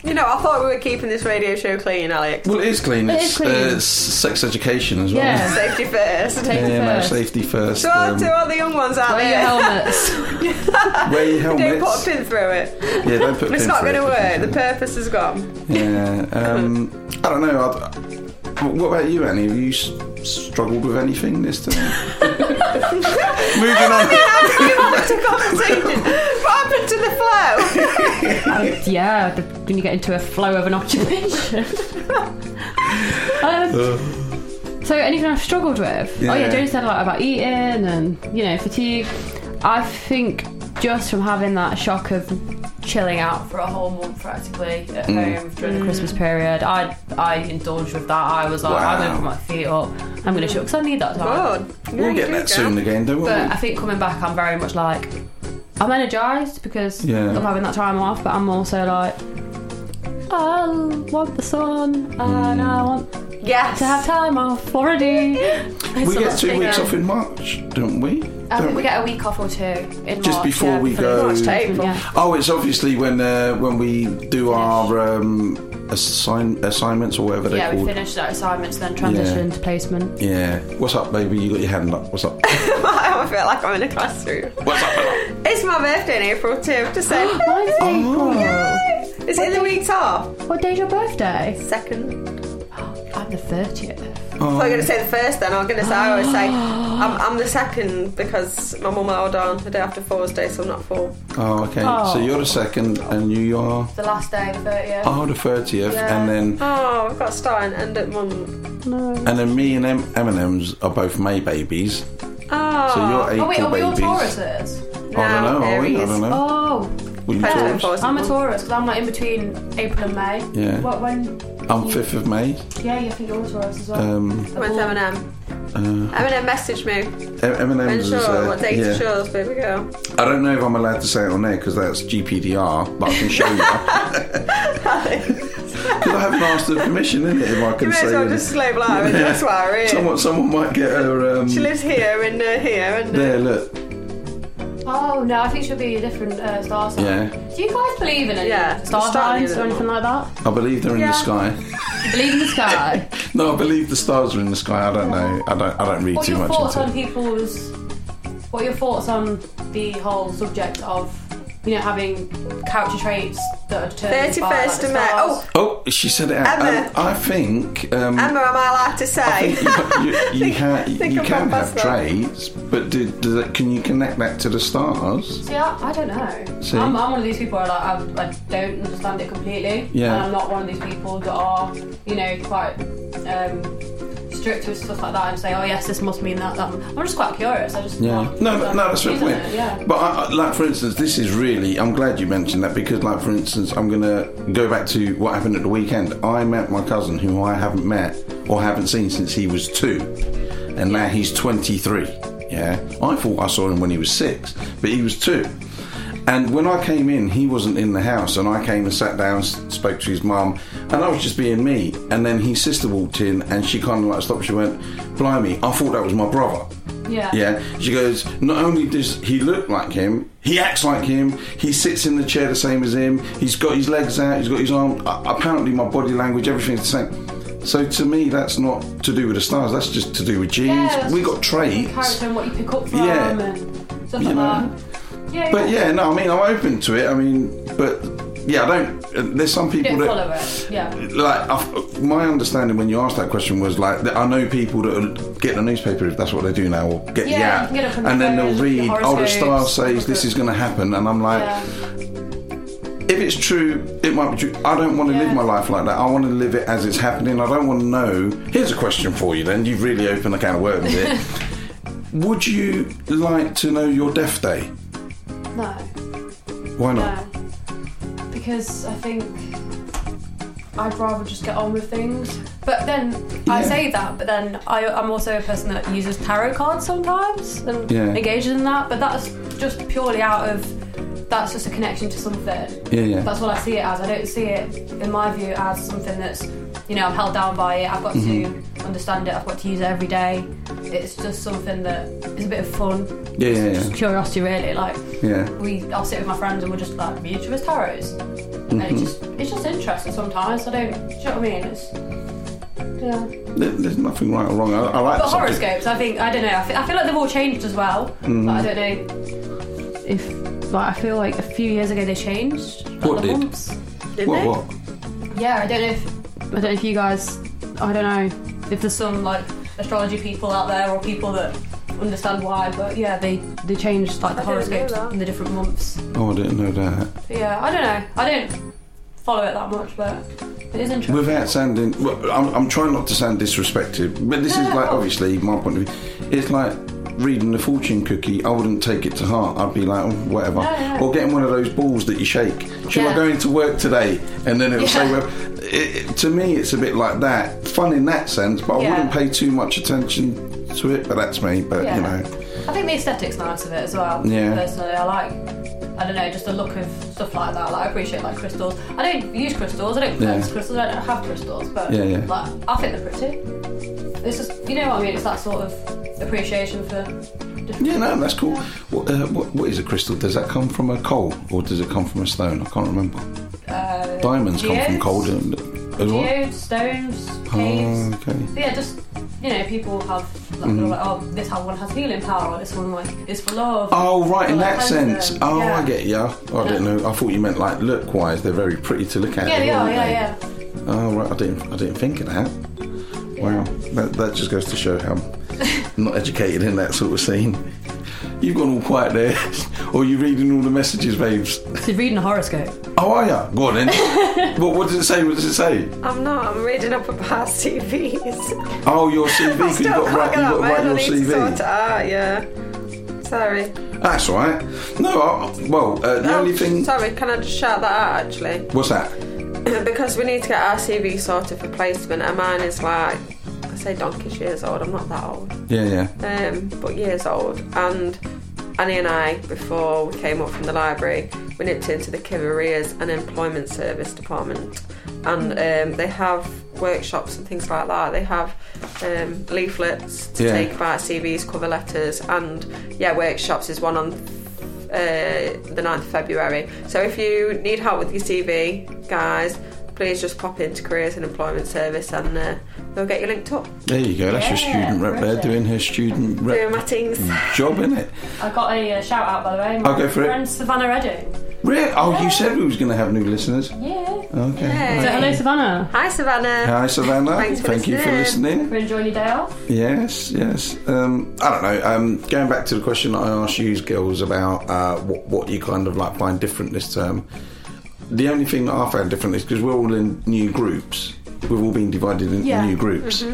You know, I thought we were keeping this radio show clean, Alex. Well, it is clean. It it's clean. Uh, s- sex education as well. Yeah. [LAUGHS] Safety first. Take Yeah, it no, safety first. To all, um, to all the young ones out Wear your there, helmets. [LAUGHS] wear your helmets. don't helmets. put a pin through it. Yeah, don't put a [LAUGHS] It's not through going to work. The purpose is gone. Yeah. Um, I don't know. I'd, what about you, Annie? Have you s- struggled with anything this time? Moving on. To [LAUGHS] conversation. What happened to the flow? Oh, [LAUGHS] yeah, the, when you get into a flow of an occupation. [LAUGHS] um, so anything I've struggled with? Oh Yeah. yeah, Jodie said a lot about eating and you know fatigue. I think just from having that shock of chilling out for a whole month practically at Mm. home during the Christmas period, I I indulged with that. I was like, I'm gonna put my feet up. I'm gonna chill because I need that time. Good. We'll get that soon again, don't we? But I think coming back, I'm very much like I'm energised because Yeah. of having that time off. But I'm also like I want the sun and I want Yes. to have time off already. we get two weeks off in March, don't we? I think we get a week off or two in Just March, before yeah, we go- March to April. Yeah. Oh, it's obviously when uh, when we do our um, assign assignments or whatever they're Yeah, we called. finished our assignments, then transition to placement. Yeah. What's up, baby? You got your hand up. What's up? [LAUGHS] I feel like I'm in a classroom. What's up? It's my birthday in April too. Just say. Mine's April. Is it in the weeks off? What day's your birthday? Second. [GASPS] I'm the 30th. I thought you were going to say the first then. I'm going to say, I always say, [GASPS] I'm, I'm the second because my mum held on the day after Four's Day, so I'm not four. Oh, okay. Oh. So you're the second, and you are The last day, the 30th. oh the thirtieth, Yeah. and then Oh, we've got to start and end at month. and then me and M and M's are both May babies. Oh. So you're April Oh wait, are we all babies. Tauruses? I don't know. Are we? I don't know. Oh, Will you Depends Taurus? Taurus. I'm a Taurus because I'm like in between April and May. Yeah. What when? I'm fifth of May. Yeah, you think you're a Taurus as well. Um, When's Eminem? uh, Eminem messaged me. M and When M's is. sure, Uh, what date yeah. it shows, baby girl. I don't know if I'm allowed to say it on there because that's GPDR, but I can show you. [LAUGHS] Because I haven't asked her permission, in it, if I You can may say as well just label her in that's why I Someone, someone might get her. Um, She lives here and uh, here and uh, there, look. Oh no, I think she'll be a different uh, star sign. Yeah. Do you guys believe in any Yeah, star star signs or anything like that? I believe they're in Yeah. the sky. You believe in the sky? [LAUGHS] No, I believe the stars are in the sky. I don't know. I don't. I don't read what are too your much thoughts into on it. people's? What are your thoughts on the whole subject of you know having character traits that are determined by like, 31st the of May. stars? Oh, Oh, she said it. Out. Emma. Um, I think. Um, Emma, am I allowed to say? I think you, you, [LAUGHS] you, ha- think you I've can gone have past that. traits, but do, do that, can you connect that to the stars? See, I, I don't know. See? I'm, I'm one of these people where like, I, I don't understand it completely. Yeah. And I'm not one of these people that are, you know, quite um, strict with stuff like that and say, oh yes, this must mean that. that. I'm just quite curious. I just Yeah. can't No, no, no, that's fair point. it, Yeah. But I, I- like, for instance, this is really. I'm glad you mentioned that because, like, for instance, I'm gonna go back to what happened at the weekend. I met my cousin, who I haven't met or haven't seen since he was two, and now he's 23. Yeah, I thought I saw him when he was six, but he was two. And when I came in, he wasn't in the house, and I came and sat down, spoke to his mum, and I was just being me. And then his sister walked in, and she kind of like stopped. She went, "Blimey, I thought that was my brother." Yeah. Yeah. She goes, not only does he look like him, he acts like him, he sits in the chair the same as him, he's got his legs out, he's got his arm. Uh, apparently, my body language, everything's the same. So to me, that's not to do with the stars, that's just to do with genes. Yeah, we got traits. Character and what you pick up from Yeah. and stuff You like know. that. Yeah, But yeah, no, I mean, I'm open to it. I mean, but yeah, I don't. There's some people don't that. follow it. Yeah. Like i my understanding when you asked that question was like that I know people that get the newspaper if that's what they do now or get Yeah, the app and your then they'll read oh the star says this is going to happen and I'm like yeah. if it's true it might be true I don't want to live my life like that I want to live it as it's happening I don't want to know here's a question for you then you've really opened a can of worms here [LAUGHS] would you like to know your death day No. why not No. Because I think I'd rather just get on with things. But then I Yeah. say that, but then I, I'm also a person that uses tarot cards sometimes and Yeah. engages in that. But that's just purely out of that's just a connection to something. yeah yeah That's what I see it as. I don't see it, in my view, as something that's, you know, I'm held down by it. I've got Mm-hmm. to understand it. I've got to use it every day. It's just something that is a bit of fun. yeah yeah Just curiosity, really. Like, yeah. we I'll sit with my friends and we'll just like read each other's tarots. And Mm-hmm. it's just it's just interesting sometimes. I don't do you know what I mean? It's yeah. There's nothing right or wrong I, I like But the horoscopes, I think I don't know. I feel, I feel like they've all changed as well. Mm-hmm. But I don't know if like I feel like a few years ago they changed. Like What the did? months. Didn't what they? what Yeah, I don't know if I don't know if you guys I don't know if there's some like astrology people out there or people that understand why, but yeah, they they changed like the I horoscopes in the different months. oh I didn't know that Yeah, I don't know. I don't follow it that much, but it is interesting. Without sounding, well, I'm, I'm trying not to sound disrespectful, but this No, is [LAUGHS] like no. obviously my point of view. It's like reading the fortune cookie. I wouldn't take it to heart. I'd be like, oh, whatever. No, no. Or getting one of those balls that you shake. Shall I go into work today? And then it'll say, Yeah. well, it, to me, it's a bit like that. Fun in that sense, but I Yeah. wouldn't pay too much attention to it. But that's me. But Yeah. you know, I think the aesthetic's nice of it as well. Yeah. Personally, I like. I don't know, just the look of stuff like that. Like I appreciate like crystals. I don't use crystals. I don't Yeah. crystals. I don't have crystals, but Yeah, yeah. like I think they're pretty. It's just you know what I mean. It's that sort of appreciation for. Yeah, no, that's cool. What, uh, what, what is a crystal? Does that come from a coal or does it come from a stone? I can't remember. Uh, Diamonds come from geodes? coal. don't they? As? Geodes, stones, caves. Oh, okay. But yeah, just you know, people have like, feel like, oh, this one has healing power, this one like is for love. Oh, right, in Or, that sense. Oh, Yeah. I get ya. Oh, I didn't know. I thought you meant like look wise. They're very pretty to look at. Yeah, they are. aren't Yeah, yeah. Oh, right. I didn't. I didn't think of that. Wow. That, that just goes to show how I'm not educated in that sort of scene. You've gone all quiet there, [LAUGHS] or you reading all the messages, babes? So reading a horoscope. Oh, are ya? Go on then. [LAUGHS] what, what does it say? What does it say? I'm not. I'm reading up about CVs. Oh, your CV. [LAUGHS] I Because you've got to write, can't you've get got to write your head. I sort it CV. out. Yeah. Sorry. That's all right. No, I, well, uh, the Oh, only thing. Sorry. Can I just shout that out actually? What's that? [CLEARS THROAT] because we need to get our CV sorted for placement, and mine is like I say donkey's years old. I'm not that old, Yeah, yeah. um, but years old. And Annie and I, before we came up from the library, we nipped into the Careers and Employment Service Department, and um, they have workshops and things like that. They have um, leaflets to Yeah. take about CVs, cover letters, and yeah, workshops is one on uh, the 9th of February. So if you need help with your CV, guys, please just pop into Careers and Employment Service and uh, they'll get you linked up. There you go. That's your student rep there brilliant. doing her student rep Doing rep my things. [LAUGHS] job, innit? I got a uh, shout out by the way. I'll go for it. friend Savannah Redding. Really? Oh, you said we was going to have new listeners. Yeah. Okay. Yay. So hello Savannah. Hi, Savannah. Hi, Savannah. Thanks for Thank you for listening. We're enjoying your day off. Yes, yes. Um, I don't know. Um, going back to the question I asked you girls about uh, what, what you kind of like find different this term. The only thing that I found different is because we're all in new groups. We've all been divided into Yeah. new groups.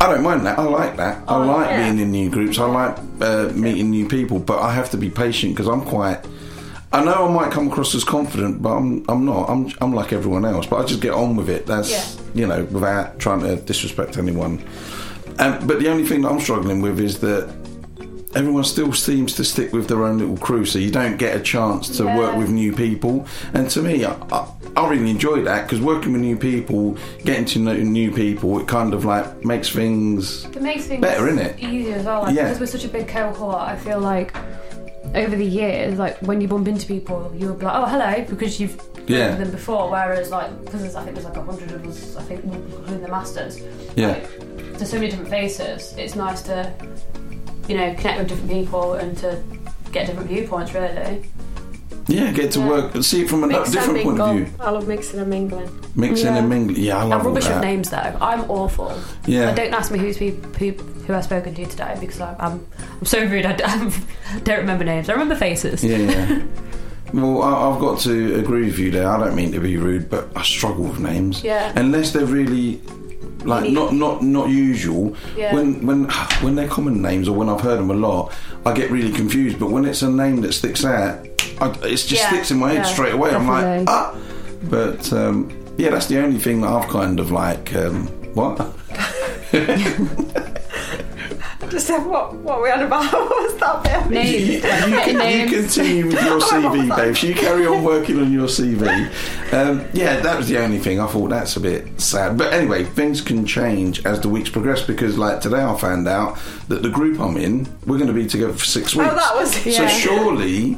I don't mind that. I like that. I like yeah. being in new groups. I like uh, meeting new people, but I have to be patient because I'm quite. I know I might come across as confident, but I'm I'm not. I'm I'm like everyone else, but I just get on with it. That's Yeah. you know without trying to disrespect anyone. Um, but the only thing that I'm struggling with is that everyone still seems to stick with their own little crew, so you don't get a chance to Yeah. work with new people. And to me, I, I, I really enjoy that because working with new people, getting to know new people, it kind of like makes things. It makes things Better, innit? Easier as well. Like, Yeah. Because we're such a big cohort, I feel like over the years, like when you bump into people, you'll be like, "Oh, hello," because you've Yeah. them before. Whereas, like, because I think there's like a hundred of us, I think, including the masters. Yeah. Like, there's so many different faces. It's nice to, you know, connect with different people and to get different viewpoints. Really. Yeah, get to Yeah. work and see it from a Mix different point of view. I love mixing and mingling. Mixing Yeah. and mingling. Yeah, I love I'm rubbish that. with names though. I'm awful. Yeah. Like, don't ask me who's who, who, who I've spoken to today because I'm, I'm, I'm so rude. I don't, [LAUGHS] I don't remember names. I remember faces. Yeah, yeah. [LAUGHS] Well, I, I've got to agree with you there. I don't mean to be rude, but I struggle with names. Yeah. Unless they're really like not not not usual. Yeah. When when when they're common names or when I've heard them a lot, I get really confused. But when it's a name that sticks out, I, it just Yeah, sticks in my head yeah, straight away. I'm like ah. But um, yeah, that's the only thing that I've kind of like. Um, what? [LAUGHS] [LAUGHS] Just said, what, what are we on about? [LAUGHS] What's that bit? Names. you, you, written can, you continue with your [LAUGHS] CV, babes. You carry on working on your CV. [LAUGHS] Um, yeah, that was the only thing. I thought that's a bit sad. But anyway, things can change as the weeks progress because, like today, I found out that the group I'm in, we're going to be together for six weeks. Oh, that was yeah. so Yeah. surely,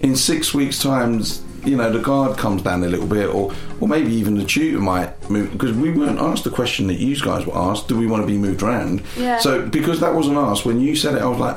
in six weeks' times. You know, the guard comes down a little bit, or or maybe even the tutor might move because we weren't asked the question that you guys were asked. Do we want to be moved around? Yeah. So because that wasn't asked when you said it, I was like,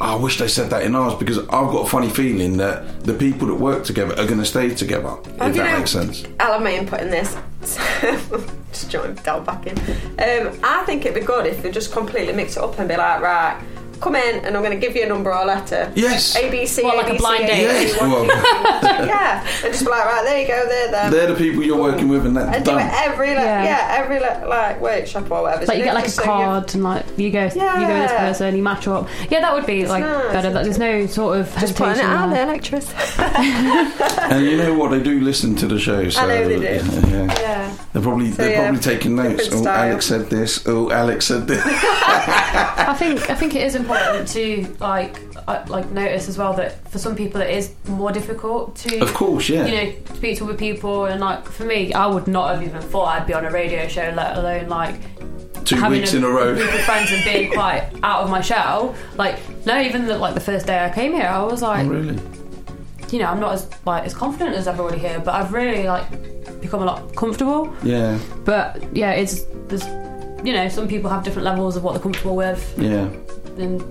I wish they said that in ours because I've got a funny feeling that the people that work together are going to stay together. Oh, if that know- makes sense. I'll have my input in this. [LAUGHS] just join back in. Um, I think it'd be good if they just completely mix it up and be like, right, come in and I'm going to give you a number or a letter. Yes. A B C What, A like a B C blind date? Yes, well- [LAUGHS] [LAUGHS] yeah, and just be like, right, there you go, there, there. They're the people you're working with, and that's and do it every like, Yeah. yeah. every like, like workshop or whatever. Like you get like a just so you- card and like you go yeah. you go with this Yeah. person you match up yeah that would be like nice. better that there's no sort of Just putting it hesitation out there. there, lecturers. [LAUGHS] And you know what? They do listen to the show. So, know they do. Yeah. yeah. They're probably they're yeah, probably taking notes. Oh, style. Alex said this. Oh, Alex said this. I think I think it is important to like uh, like notice as well that for some people it is more difficult to of course, yeah. you know speak to other people and like for me I would not have even thought I'd be on a radio show let alone like Two weeks in a row. of friends and being [LAUGHS] quite out of my shell like no even the, like the first day I came here I was like Oh, really? you know I'm not as like as confident as everybody here but I've really like become a lot comfortable Yeah, but yeah it's there's you know some people have different levels of what they're comfortable with yeah. And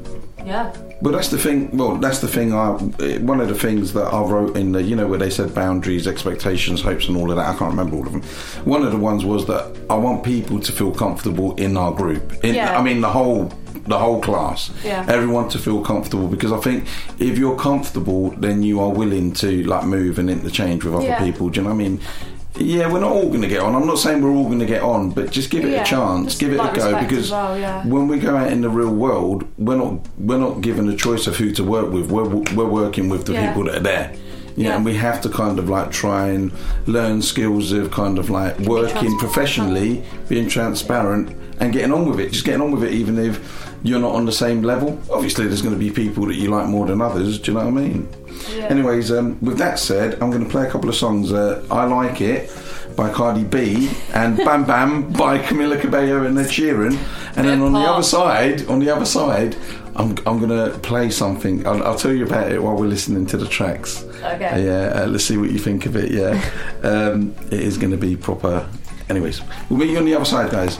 yeah But that's the thing. Well, that's the thing. I eh, one of the things that I wrote in the, you know, where they said boundaries, expectations, hopes, and all of that. I can't remember all of them. One of the ones was that I want people to feel comfortable in our group. In, Yeah. I mean, the whole the whole class. Yeah. Everyone to feel comfortable because I think if you're comfortable, then you are willing to like move and interchange with other Yeah. people. Do you know what I mean? Yeah, we're not all going to get on. I'm not saying we're all going to get on, but just give it Yeah, a chance, give it a go because well, yeah. when we go out in the real world, we're not we're not given a choice of who to work with. We're we're working with the Yeah. people that are there. Yeah, Yeah. and we have to kind of like try and learn skills of kind of like working professionally, being transparent, and getting on with it. Just getting on with it, even if you're not on the same level. Obviously, there's going to be people that you like more than others. Do you know what I mean? Yeah. Anyways, um, with that said, I'm going to play a couple of songs. Uh, I like it by Cardi B and [LAUGHS] Bam Bam by Camila Cabello and Ed Sheeran. And then on the other side, on the other side, I'm, I'm gonna play something. I'll, I'll tell you about it while we're listening to the tracks. Okay. Yeah. Uh, let's see what you think of it. Yeah. [LAUGHS] um, it is going to be proper. Anyways, we'll meet you on the other side, guys.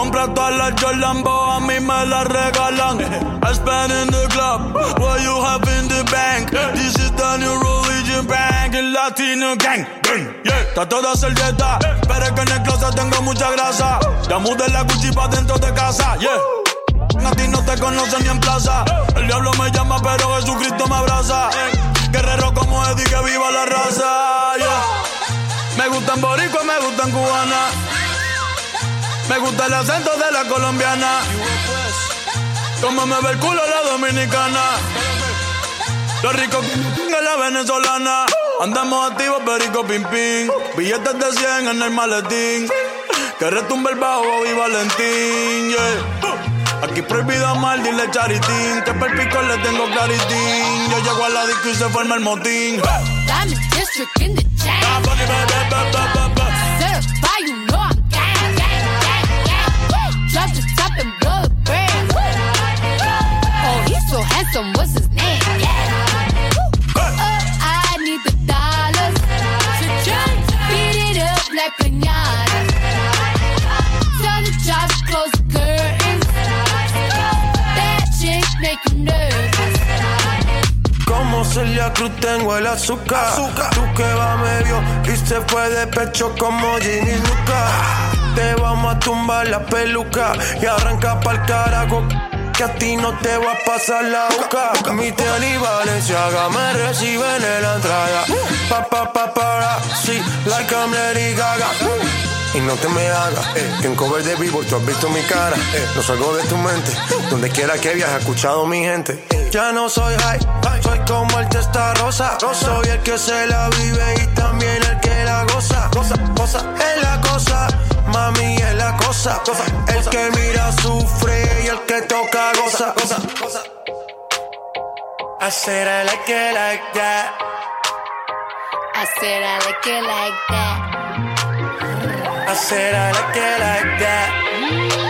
Tú compras todas las Jordan, a mí me las regalan. I spend in the club, what you have in the bank. This is the new religion bank, el latino gang. Yeah, trato de hacer dieta, pero es que en el closet tengo mucha grasa. Ya mudé la Gucci pa' dentro de casa, yeah. A no te conocen ni en plaza. El diablo me llama, pero Jesucristo me abraza. Guerrero como Eddie, que viva la raza, yeah. Me gustan boricua, me gustan cubana. Me gusta el acento de la colombiana. Como me ve el culo la dominicana. Lo rico que la venezolana. Andamos activos, perico pim pim. Billetes de 100 en el maletín. Que retumbe el bajo y Valentín. yeah. Aquí prohibido amar, dile charitín. Que per pico le tengo claritín. Yo llego a la disco y se forma el motín. In district in the chain. Certified, Celia Cruz tengo el azúcar. Tú que va medio y se fue de pecho como Ginny Luca. Te vamos a tumbar la peluca y arranca pa'l carajo. Que a ti no te va a pasar la boca. Mi tele y Valenciaga me reciben en la entrada. Pa, pa, pa, para, sí, like I'm Lady Gaga. Y no te me hagas, eh, que en cover de vivo tú has visto mi cara. Eh, no salgo de tu mente, donde quiera que viajes, escuchado mi gente. Ya no soy high, soy como el testa rosa. Soy el que se la vive y también el que la goza. Cosa, cosa, es la cosa, mami es la cosa. El que mira sufre y el que toca goza. goza, goza. I said I like it like that. I said I like it like that. I said I like it like that.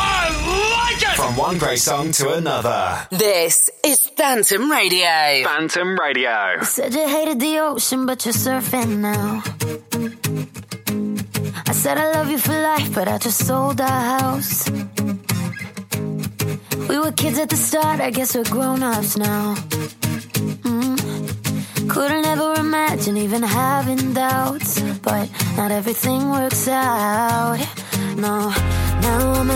I like it! From one great song to another. This is Phantom Radio. Phantom Radio. Said you hated the ocean, but you're surfing now. I said I love you for life, but I just sold our house. We were kids at the start, I guess we're grown ups now. Mm. Couldn't ever imagine even having doubts, but not everything works out. No, now I'm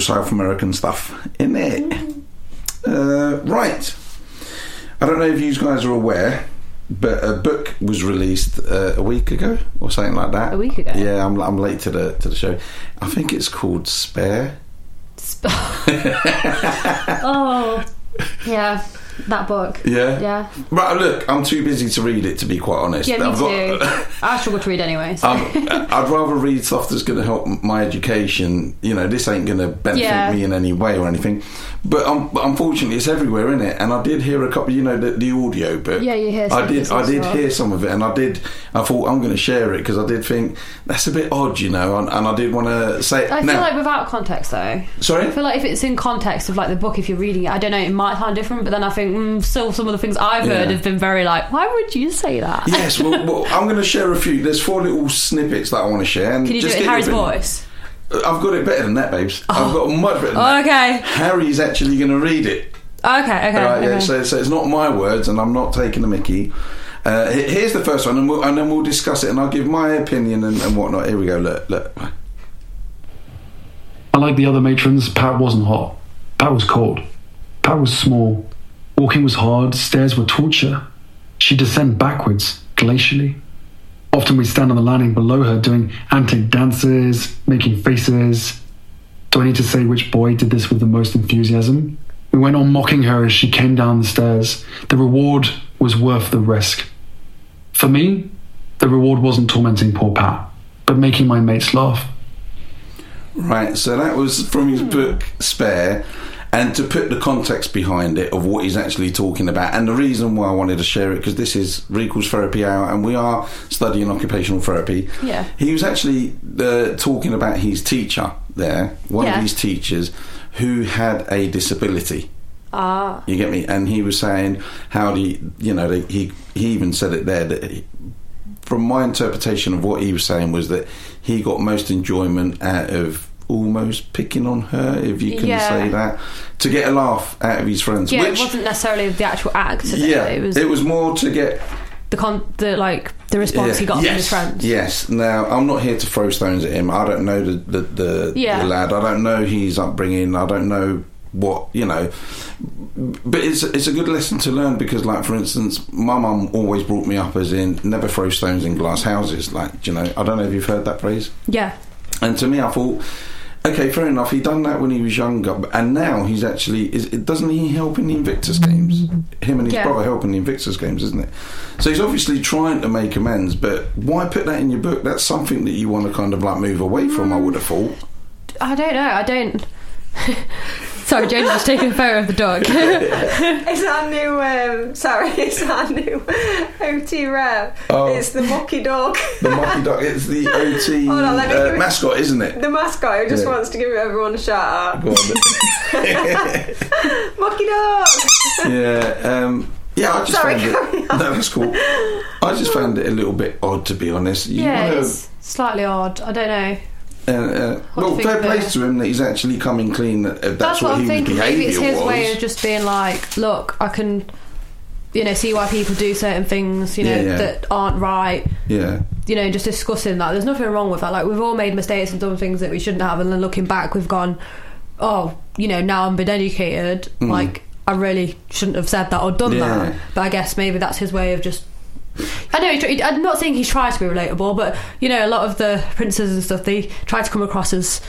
little South American stuff in it. Uh, right. I don't know if you guys are aware, but a book was released uh, a week ago or something like that. A week ago? Yeah, I'm, I'm late to the to the show. I think it's called Spare. Spare. [LAUGHS] Oh, yeah, that book. Yeah. Yeah. Right, look, I'm too busy to read it, to be quite honest. Yeah, me I've too. got- [LAUGHS] I struggle to read anyway. So. Um, I'd rather read stuff that's going to help my education. You know, this ain't going to benefit Yeah. me in any way or anything. But um, but unfortunately, it's everywhere, isn't it? And I did hear a couple. You know, the, the audio book. Yeah, you hear I did. I did well. hear some of it, and I did. I thought I'm going to share it because I did think that's a bit odd, you know. And, and I did want to say. I feel like without context, though. Sorry? I feel like if it's in context of like the book, if you're reading it, I don't know, it might sound different. But then I think mm, still some of the things I've heard Yeah. have been very like, why would you say that? yes, well, [LAUGHS] well, I'm going to share a few. There's four little snippets that I want to share. And Can you do just it in get Harry's your opinion. voice? I've got it better than that, babes. I've got much better than Oh, that. okay. Harry's actually going to read it. Okay, okay. Right, yeah, okay. so, so it's not my words, and I'm not taking the Mickey. Uh, he- here's the first one, and, we'll, and then we'll discuss it, and I'll give my opinion and, and whatnot. Here we go. Look, look. Unlike the other matrons, Pat wasn't hot. Pat was cold. Pat was small. Walking was hard, stairs were torture. She'd descend backwards, glacially. Often we'd stand on the landing below her doing antic dances, making faces. Do I need to say which boy did this with the most enthusiasm? We went on mocking her as she came down the stairs. The reward was worth the risk. For me, the reward wasn't tormenting poor Pat, but making my mates laugh. Right, so that was from his hmm. book Spare, and to put the context behind it of what he's actually talking about, and the reason why I wanted to share it because this is Recall's Therapy Hour, and we are studying occupational therapy. Yeah. He was actually uh, talking about his teacher there, one Yeah. of his teachers, who had a disability. Ah. You get me? And he was saying how do you, you know, he he even said it there that he, from my interpretation of what he was saying was that he got most enjoyment out of almost picking on her, if you can Yeah. say that, to get a laugh out of his friends. Yeah, which, it wasn't necessarily the actual act. Of yeah, it, it was more to get the con, the like the response he yeah, got from his friends. Yes. Now, I'm not here to throw stones at him. I don't know the the, the, Yeah. the lad. I don't know his upbringing. I don't know what you know. But it's it's a good lesson to learn because, like for instance, my mum always brought me up as in never throw stones in glass houses. Like you know, I don't know if you've heard that phrase. Yeah. And to me, I thought Okay, fair enough. He done that when he was younger, and now he's actually is doesn't he help in the Invictus games? Him and his Yeah. brother help in the Invictus games, isn't it? So he's obviously trying to make amends. But why put that in your book? That's something that you want to kind of like move away from. I mm. would have thought. I don't know. I don't. [LAUGHS] Sorry, James just taking a photo of the dog. [LAUGHS] It's our new, um, sorry, [LAUGHS] it's our new OT rep. Oh. It's the Mucky Dog. The Monkey Dog. It's the [LAUGHS] OT Hold on, let me uh, it- mascot, isn't it? The mascot who just Yeah. wants to give everyone a shout out. Go on. Mucky Dog! yeah. Um, yeah, I just Sorry, found carry it. No, that's cool. I just found it a little bit odd, to be honest. You yeah, wanna- it's slightly odd. I don't know. Uh, uh, well, fair play to him that he's actually coming clean. Uh, that's, That's, what, what, I'm thinking. Maybe it's his was. way of just being like, look, I can, you know, see why people do certain things, you know, Yeah, yeah. that aren't right. yeah, You know, just discussing that. There's nothing wrong with that. Like we've all made mistakes and done things that we shouldn't have, and then looking back, we've gone, oh, you know, now I'm been educated. Mm. Like I really shouldn't have said that or done Yeah. that. But I guess maybe that's his way of just. I know. he I'm not saying he's tried to be relatable, but you know, a lot of the princes and stuff, they try to come across as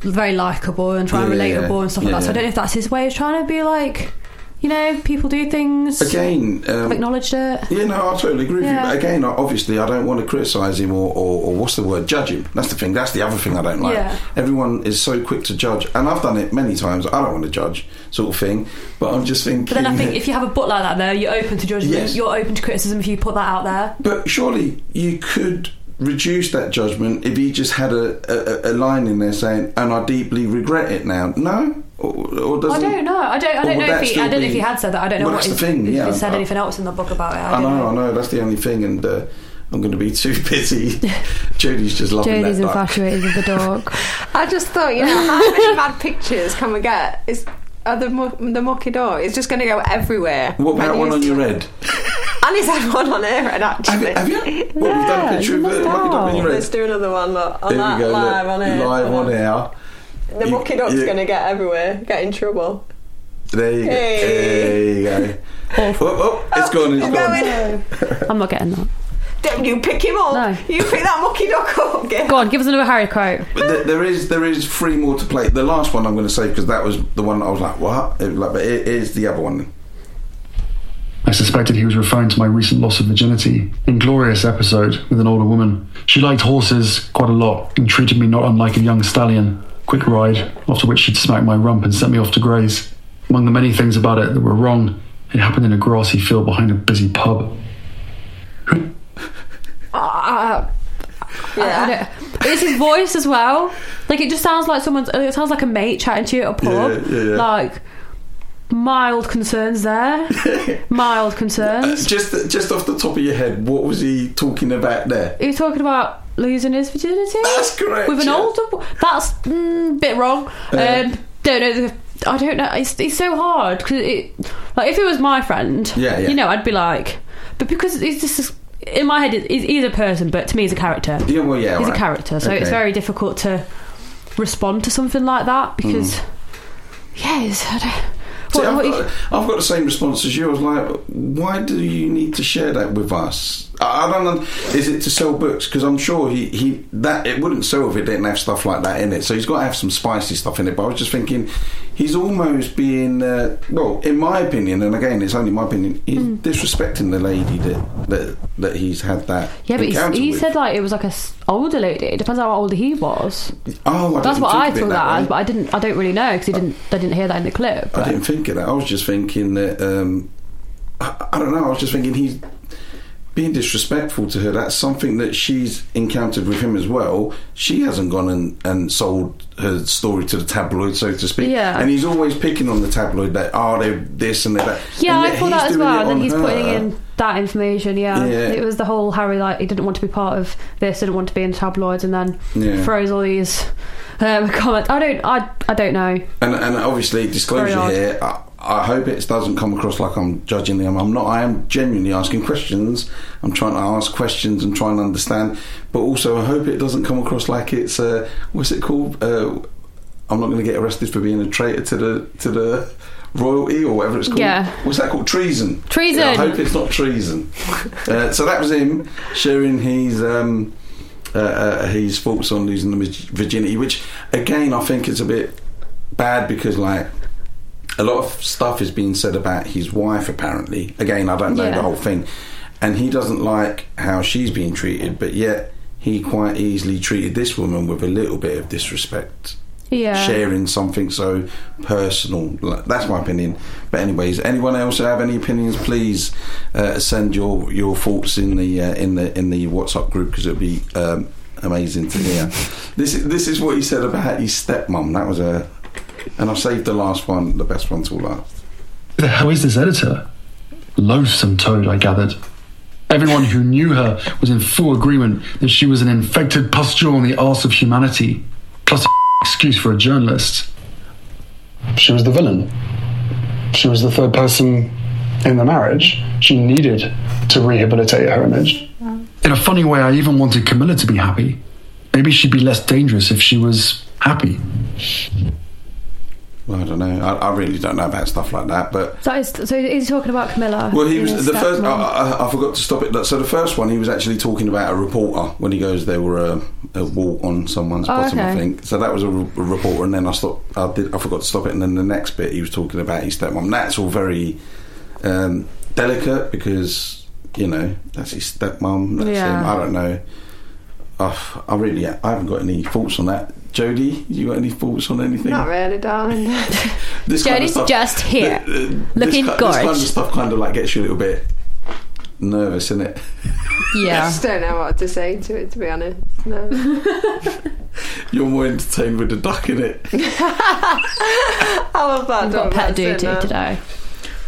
very likable and try and Yeah, yeah, relatable and stuff like yeah, that. So I yeah. don't know if that's his way of trying to be like, you know, people do things. again. Um, acknowledged it. yeah, no, I totally agree with you. But again, obviously, I don't want to criticise him or, or, or what's the word, judge him. That's the thing. That's the other thing I don't like. Yeah. Everyone is so quick to judge, and I've done it many times. I don't want to judge, sort of thing. But I'm just thinking. But then I think if you have a book like that, there, you're open to judgment. Yes. You're open to criticism if you put that out there. But surely you could reduce that judgment if he just had a, a, a line in there saying, "And I deeply regret it now." No, or, or does I don't know. I don't. I don't know if he. I don't know if he had said that. I don't know Well, what that's he, the thing, if yeah. he said I- anything else in the book about it. I, I don't know, I know. That's the only thing, and uh, I'm going to be [LAUGHS] too busy. [LAUGHS] Jodie's just loving Jodie's that. duck. infatuated with the dog. [LAUGHS] I just thought, you know, how many mad pictures can we get? Is of the mu- the mucky dog? It's just going to go everywhere. What about one on your head? And he's had one on here, and actually. Have you? What, we've done a picture of the mucky duck on your Let's do another one. Look, on There that we go. live look, on here. live on air. The You- mucky dog's going to get everywhere, get in trouble. There you go. There you go. [LAUGHS] Oh, oh, it's gone. It's I'm gone. I'm not getting that. Don't you pick him up. No. You pick that mucky dog up. Get Go on, give us another Harry quote. But th- there is there is three more to play. The last one I'm going to say because that was the one I was like, what? It was like, but it is the other one. I suspected he was referring to my recent loss of virginity. Inglorious episode with an older woman. She liked horses quite a lot and treated me not unlike a young stallion. Quick ride, after which she'd smack my rump and sent me off to graze. Among the many things about it that were wrong, it happened in a grassy field behind a busy pub. [LAUGHS] Uh, yeah. It's his voice as well. Like it just sounds like someone's. It sounds like a mate chatting to you at a pub. Yeah, yeah, yeah. Like mild concerns there. [LAUGHS] mild concerns. Just just off the top of your head, what was he talking about there? Are you talking about losing his virginity? That's correct, With an yeah. older. That's mm, bit wrong. Yeah. Um, don't know. I don't know. It's, it's so hard because it. Like if it was my friend, Yeah, yeah. you know, I'd be like, but because it's just in my head, he's, he's a person, but to me, he's a character. Yeah, well, yeah, he's right. a character, so it's very difficult to respond to something like that because. Mm. Yeah, it's, I don't, See, what- I've, what you- got, I've got the same response as you. I was like, why do you need to share that with us? I don't know. Is it to sell books? Because I'm sure he, he that it wouldn't sell if it didn't have stuff like that in it. So he's got to have some spicy stuff in it. But I was just thinking, he's almost being uh, well, in my opinion, and again, it's only my opinion. He's disrespecting the lady that that, that he's had that yeah, but he with. said like it was like a older lady. It depends how old he was. oh, I That's what I thought that as, but I didn't. I don't really know because he didn't. I didn't hear that in the clip. I didn't think of that. I was just thinking that. Um, I, I don't know. I was just thinking he's being disrespectful to her. That's something that she's encountered with him as well. She hasn't gone and, and sold her story to the tabloid, so to speak. Yeah. And he's always picking on the tabloid that, oh, they're this and they're that. yeah, And I thought that as well. And then he's her. putting in that information. Yeah. Yeah. it was the whole Harry like he didn't want to be part of this, didn't want to be in tabloids, and then Yeah. throws all these um, [LAUGHS] comments. I don't. I. I don't know. And, and obviously, disclosure here. I, I hope it doesn't come across like I'm judging them. I'm not. I am genuinely asking questions. I'm trying to ask questions and trying to understand. But also, I hope it doesn't come across like it's uh, what's it called? Uh, I'm not going to get arrested for being a traitor to the to the royalty or whatever it's called. Yeah. What's that called? Treason. Treason. Yeah, I hope it's not treason. [LAUGHS] uh, so that was him sharing his. Um, uh, uh, his thoughts on losing the virginity, which again I think is a bit bad because like a lot of stuff is being said about his wife. Apparently, again I don't know Yeah. the whole thing, and he doesn't like how she's being treated, but yet he quite easily treated this woman with a little bit of disrespect Yeah. sharing something so personal. That's my opinion. But anyways, anyone else have any opinions? Please uh, send your your thoughts in the uh, in the in the WhatsApp group because it'd be um, amazing to hear. [LAUGHS] this is this is what he said about his stepmom. That was a, and I've saved the last one, the best one till last. Hell is this editor? Loathsome toad, I gathered. Everyone who knew her was in full agreement that she was an infected pustule on the arse of humanity, plus a excuse for a journalist. She was the villain. She was the third person in the marriage. She needed to rehabilitate her image. In a funny way, I even wanted Camilla to be happy. Maybe she'd be less dangerous if she was happy. Well, I don't know. I, I really don't know about stuff like that, but So, is, so is he talking about Camilla? Well, he was the first. I. I, I forgot to stop it. So the first one, he was actually talking about a reporter when he goes, "There were a, a wart on someone's Oh, bottom." I think so. That was a, re- a reporter, and then I stopped. I did. I forgot to stop it, and then the next bit, he was talking about his stepmom. That's all very um, delicate because you know that's his stepmom. That's Yeah. him. I don't know. I really, I haven't got any thoughts on that. Jodie, you got any thoughts on anything? Not really, darling. [LAUGHS] This kind of stuff- just here, th- th- looking this, ki- This kind of stuff kind of like gets you a little bit nervous, isn't it? Yeah. [LAUGHS] I just don't know what to say to it, to be honest. No. [LAUGHS] You're more entertained with the duck in it. I love that. We've got dog, pet that's it duty today.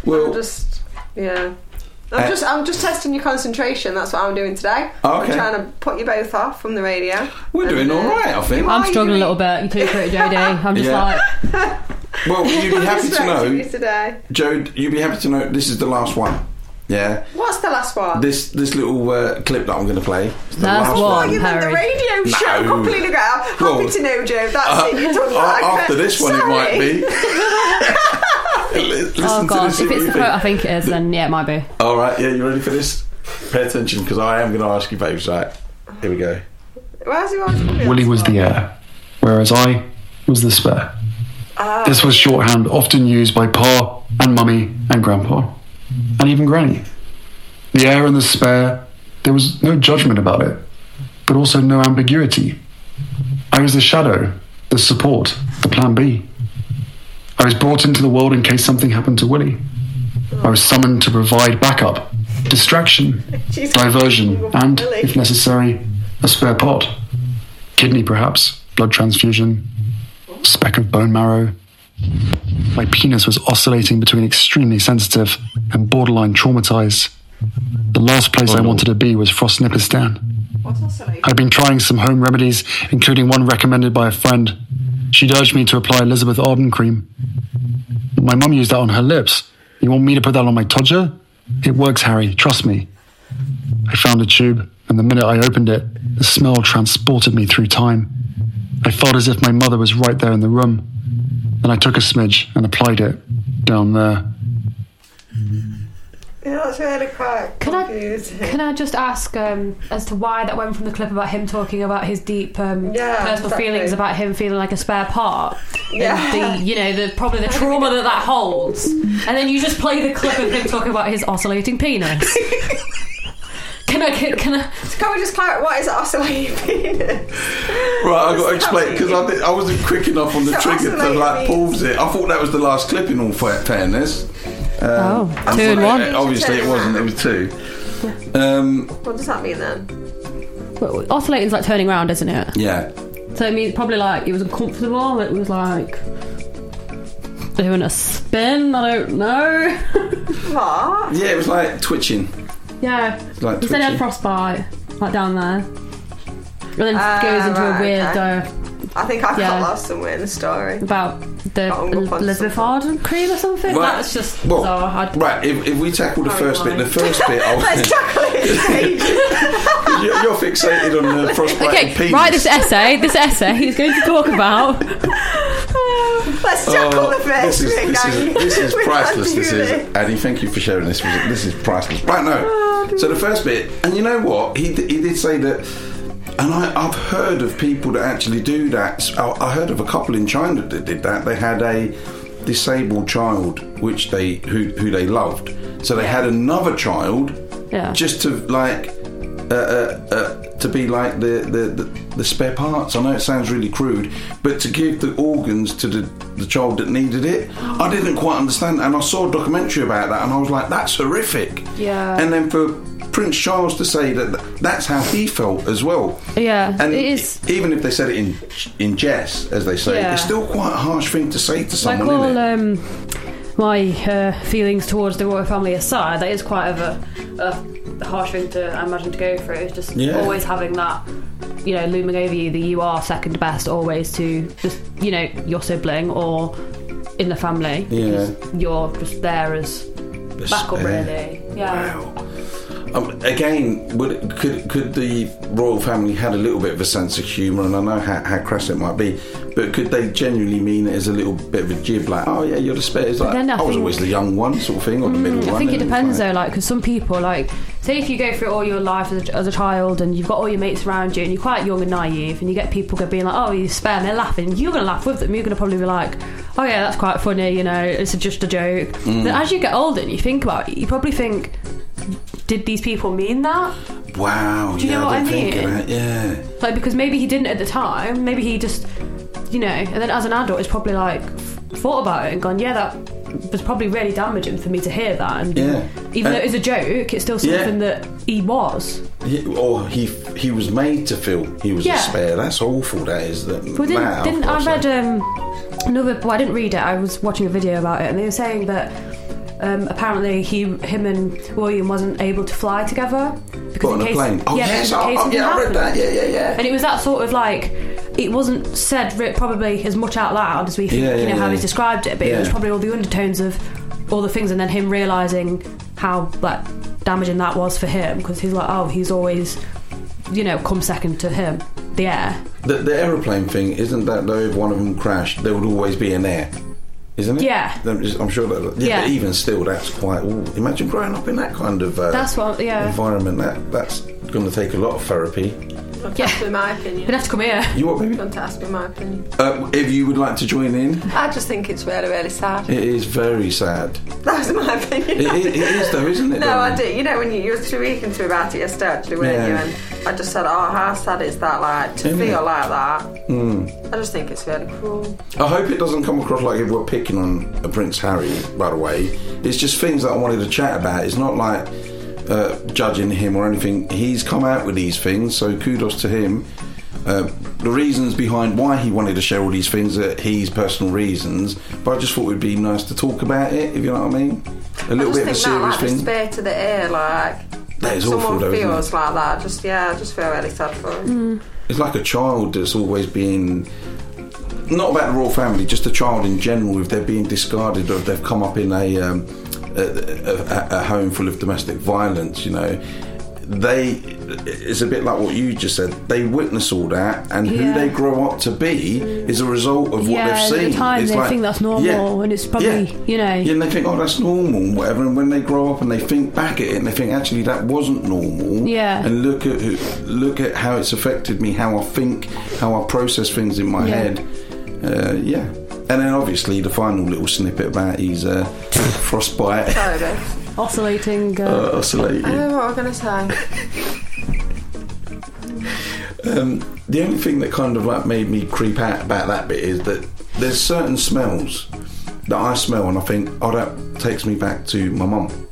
Well, I'm just, yeah. I'm Uh, just, I'm just testing your concentration. That's what I'm doing today. Oh, okay. I'm trying to put you both off from the radio. we're And, doing uh, all right, I think. I'm struggling a little bit. You too pretty, Jodie. [LAUGHS] I'm just Yeah. like, [LAUGHS] Well, you'd be I'm happy to distracting you know, today. Jode. You'd be happy to know this is the last one. Yeah. What's the last one? This this little uh, clip that I'm going to play. is the Last last one. Oh, you meant the Harry. radio show No. completely ago. Happy Well, to know, Joe. That's Uh, it. You're talking uh, about after this one, it might be. [LAUGHS] [LAUGHS] Listen oh to god, if it's the think. quote I think it is, then yeah, it might be. All right, yeah, you ready for this? Pay attention because I am going to ask you both. Right, here we go. Where's he on? Willie was the heir, whereas I was the spare. This was shorthand often used by Pa and Mummy and Grandpa, and even Granny. The heir and the spare, there was no judgment about it, but also no ambiguity. I was the shadow, the support, the plan B. I was brought into the world in case something happened to Willie. I was summoned to provide backup, distraction, [LAUGHS] Jeez. diversion, and, if necessary, a spare pot. Kidney, perhaps, blood transfusion, speck of bone marrow. My penis was oscillating between extremely sensitive and borderline traumatized. The last place I oh, wanted to be was Frostnipistan. What's oscillating? I'd been trying some home remedies, including one recommended by a friend. She'd urged me to apply Elizabeth Arden cream. My mum used that on her lips. You want me to put that on my todger? It works, Harry. Trust me. I found a tube, and the minute I opened it, the smell transported me through time. I felt as if my mother was right there in the room. Then I took a smidge and applied it down there. Yeah, that's really quite Can I can I just ask um, as to why that went from the clip about him talking about his deep um, Yeah, personal exactly. feelings about him feeling like a spare part? Yeah. The you know the probably the trauma that that holds, and then you just play the clip of him talking about his oscillating penis. [LAUGHS] Can I can, can I? Can we just clarify what is oscillating [LAUGHS] penis? Right, I've got to explain because I, did- I wasn't quick enough on the So trigger to oscillating like pause it. I thought that was the last clip in all fa- fairness. Um, Oh, and two one. Obviously, it wasn't. It was two. Um, What does that mean then? Well, oscillating's like turning around, isn't it? yeah. So it means probably like it was uncomfortable. It was like doing a spin. I don't know. [LAUGHS] What? Yeah, it was like twitching. yeah, Like he said he had twitching. frostbite, like down there, and then Ah, goes into right, a weird okay. uh, I think I Yeah. got lost somewhere in the story. about the Got hung up on Elizabeth Arden cream or something. Right. That's just Well, bizarre. I- Right, if, if we tackle the Sorry, first bit, Molly. the first bit, [LAUGHS] I Let's tackle it, [LAUGHS] you're, you're fixated on the frostbite Okay, penis. write this essay. This essay he's going to talk about. [LAUGHS] Let's oh, tackle Oh, the first this is bit, this is this is priceless. This is this. Annie. Thank you for sharing this. This is priceless. Right, no. Oh, so the first bit, and you know what? He d- he did say that And I, I've heard of people that actually do that. I, I heard of a couple in China that did that. They had a disabled child, which they who who they loved. So they had another child, Yeah. just to like. Uh, uh, uh, to be like the, the, the, the spare parts. I know it sounds really crude, but to give the organs to the, the child that needed it, I didn't quite understand. And I saw a documentary about that, and I was like, that's horrific. Yeah. And then for Prince Charles to say that that's how he felt as well. Yeah, And it is. even if they said it in in jest, as they say, Yeah. it's still quite a harsh thing to say to Like someone, all um, my uh, feelings towards the royal family aside, that is quite of a, a harsh thing to I imagine to go through. It's just Yeah. always having that, you know, looming over you that you are second best always to just you know your sibling or in the family. Yeah. because You're just there as backup, spare. really. Yeah. Um, again, would, could could the royal family had a little bit of a sense of humour, and I know how, how crass it might be, but could they genuinely mean it as a little bit of a jib, like, oh yeah, you're the spare? It's like, I I, was always the young one, sort of thing, or the middle I one. I think it depends like- though, like because some people, like, say if you go through all your life as a, as a child and you've got all your mates around you and you're quite young and naive, and you get people being like, "Oh, you're spare," and they're laughing, you're gonna laugh with them. You're gonna probably be like, "Oh yeah, that's quite funny," you know, it's just a joke. Mm. But as you get older and you think about it, you probably think, "Did these people mean that?" Wow, Do you yeah, know what I I didn't think of mean? yeah. Like because maybe he didn't at the time, maybe he just, you know, and then as an adult, he's probably like thought about it and gone, "Yeah, that was probably really damaging for me to hear that." And Yeah. even And- though it was a joke, it's still Yeah. something that he was. Yeah, or he he was made to feel he was Yeah. a spare. That's awful. That is. That, Well, didn't, didn't I read um, another? Well, I didn't read it. I was watching a video about it, and they were saying that um, apparently he, him, and William wasn't able to fly together because on in a case, plane? Oh, yeah, yes, in case oh, yeah, I read that. Yeah, yeah, yeah. And it was that sort of like it wasn't said probably as much out loud as we think, Yeah, you know yeah, how yeah. he's described it, but it was probably all the undertones of all the things, and then him realizing how like damaging that was for him because he's like, oh, he's always, you know, come second to him, the heir. The, the aeroplane thing isn't that though. If one of them crashed, there would always be an heir, isn't it? Yeah. I'm sure that. Yeah, Yeah. But even still, that's quite. Ooh, imagine growing up in that kind of uh, That's what, yeah. environment. That that's going to take a lot of therapy. Want to ask me my opinion? You'd have to come here. You what, baby? Want to ask me my opinion? Uh, if you would like to join in, I just think it's really, really sad. it is very sad. That's my opinion. It, it, it is though, isn't it? No, I darling? do. You know, when you, you were speaking to me about it yesterday, actually, weren't Yeah. you? And I just said, oh, how sad is that, like, to Isn't feel it? like that. Mm. I just think it's really cruel. I hope it doesn't come across like if we're picking on Prince Harry, by the way. It's just things that I wanted to chat about. It's not like uh, judging him or anything. He's come out with these things, so kudos to him. Uh, the reasons behind why he wanted to share all these things are his personal reasons, but I just thought it would be nice to talk about it, if you know what I mean. A little bit of a that, serious like, thing. spare to the ear, like, That is someone awful, though, feels like that. Just, yeah, I just feel really sad for him. It's like a child that's always being not about the royal family, just a child in general. If they're being discarded or if they've come up in a um, a, a, a home full of domestic violence, you know, they it's a bit like what you just said. They witness all that, and who they grow up to be is a result of what yeah, they've seen at the time It's they like- think that's normal, Yeah. and it's probably Yeah. you know. Yeah, and they think, oh, that's normal, whatever. And when they grow up and they think back at it, and they think, actually, that wasn't normal. Yeah. And look at who- look at how it's affected me, how I think, how I process things in my Yeah. head. Uh, yeah. And then obviously the final little snippet about his uh, [LAUGHS] frostbite Sorry, babe. Oscillating. Uh, uh, oscillating. I don't know what I'm going to say. [LAUGHS] Um, the only thing that kind of like made me creep out about that bit is that there's certain smells that I smell and I think, oh, that takes me back to my mum.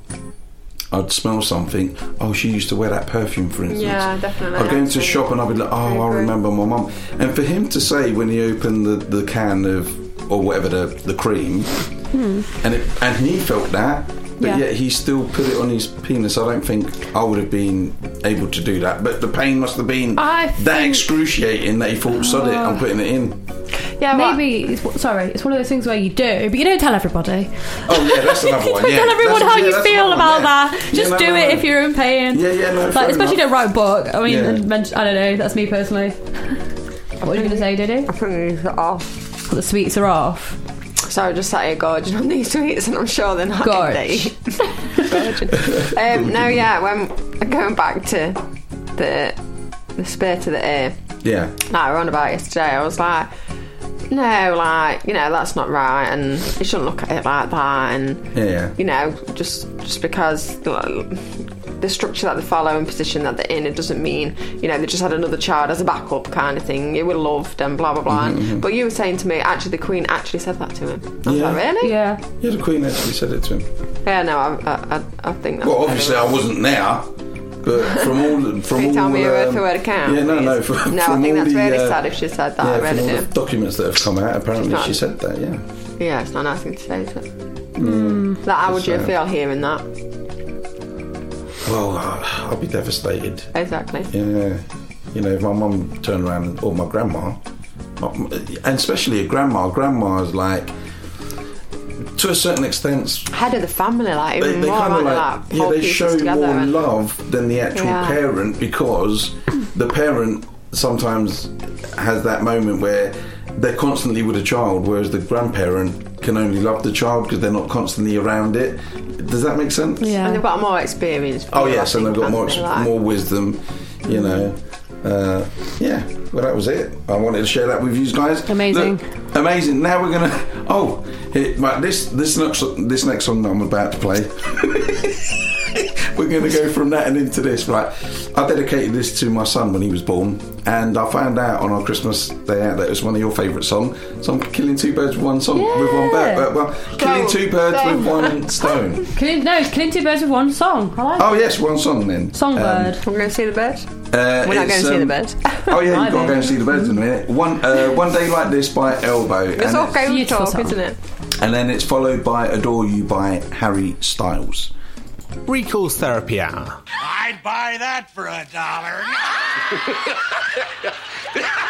I'd smell something. Oh, she used to wear that perfume, for instance. Yeah, definitely. I'd go into a Absolutely. shop and I'd be like, oh, I agree. remember my mum. And for him to say when he opened the, the can of or whatever the the cream, hmm. and it, and he felt that, but Yeah. yet he still put it on his penis. I don't think I would have been able to do that. But the pain must have been I that think- excruciating that he thought, sod it, I'm ah. putting it in. Yeah, but- Maybe it's, sorry, it's one of those things where you do, but you don't tell everybody. Oh yeah, that's another [LAUGHS] You one. don't Yeah, tell everyone That's- how yeah, you feel about one, yeah. that. Yeah, Just no, do no, it no. if you're in pain. Yeah, yeah, no, Like, fair especially enough. don't write a book. I mean, Yeah. I don't know. That's me personally. What were you going to say, Diddy? I think it's off. The sweets are off. So I just sat here gorging on these sweets, and I'm sure they're not Gorge. good to eat. [LAUGHS] Gorging. um, no, yeah, when going back to the the spear to the ear. Yeah. Like we were on about yesterday, I was like, no, like you know that's not right, and you shouldn't look at it like that, and Yeah. you know just just because the, the structure that they follow and position that they're in, it doesn't mean you know they just had another child as a backup kind of thing. You were loved and blah blah blah. Mhm, mhm. But you were saying to me, actually, the Queen actually said that to him. I was Yeah. like, really? Yeah. Yeah, the Queen actually said it to him. Yeah, no, I, I, I, I think that's Well, obviously I wasn't there, but from all from Can [LAUGHS] you all tell me a word um, for word account? Yeah, no, no. please? [LAUGHS] From, no, from I think that's the, really uh, sad if she said that. yeah, I from all do. the documents that have come out, apparently not- she said that. Yeah. Yeah, it's not a nice thing to say, is it? Mm. Like, how would It's, you feel hearing that? Well, uh, I'll be devastated. Exactly. Yeah, you know, if my mum turned around or my grandma, and especially a grandma. Grandma's like, to a certain extent, Head of the family, like they, even they more, kind of like, like, yeah, they show more and- love than the actual Yeah. parent because the parent sometimes has that moment where they're constantly with a child, whereas the grandparent can only love the child because they're not constantly around it. Does that make sense? Yeah. And they've got more experience. Oh yes, and they've got more haven't like- more wisdom, you know. Uh, yeah, well that was it. I wanted to share that with you guys. Amazing. Look, amazing. Now we're gonna. Oh, here, right, this this next this next song that I'm about to play. [LAUGHS] we're gonna go from that and into this. Right, I dedicated this to my son when he was born, and I found out on our Christmas day out that it was one of your favourite songs. So I'm killing two birds with one song with one bird. Uh, well, killing Go, two birds go. with one [LAUGHS] stone. Killing, no, it's killing two birds with one song. I like Oh yes, one song then. Songbird. We're going to see the birds. Uh, We're not going to see the um, birds. [LAUGHS] Oh yeah, you've got to go and see the birds in a minute. One uh, one day like this by Elbow, It's and, okay with Beautiful talk, song. isn't it? and then it's followed by Adore You by Harry Styles. Recall's Therapy Hour. I'd buy that for a dollar. [LAUGHS]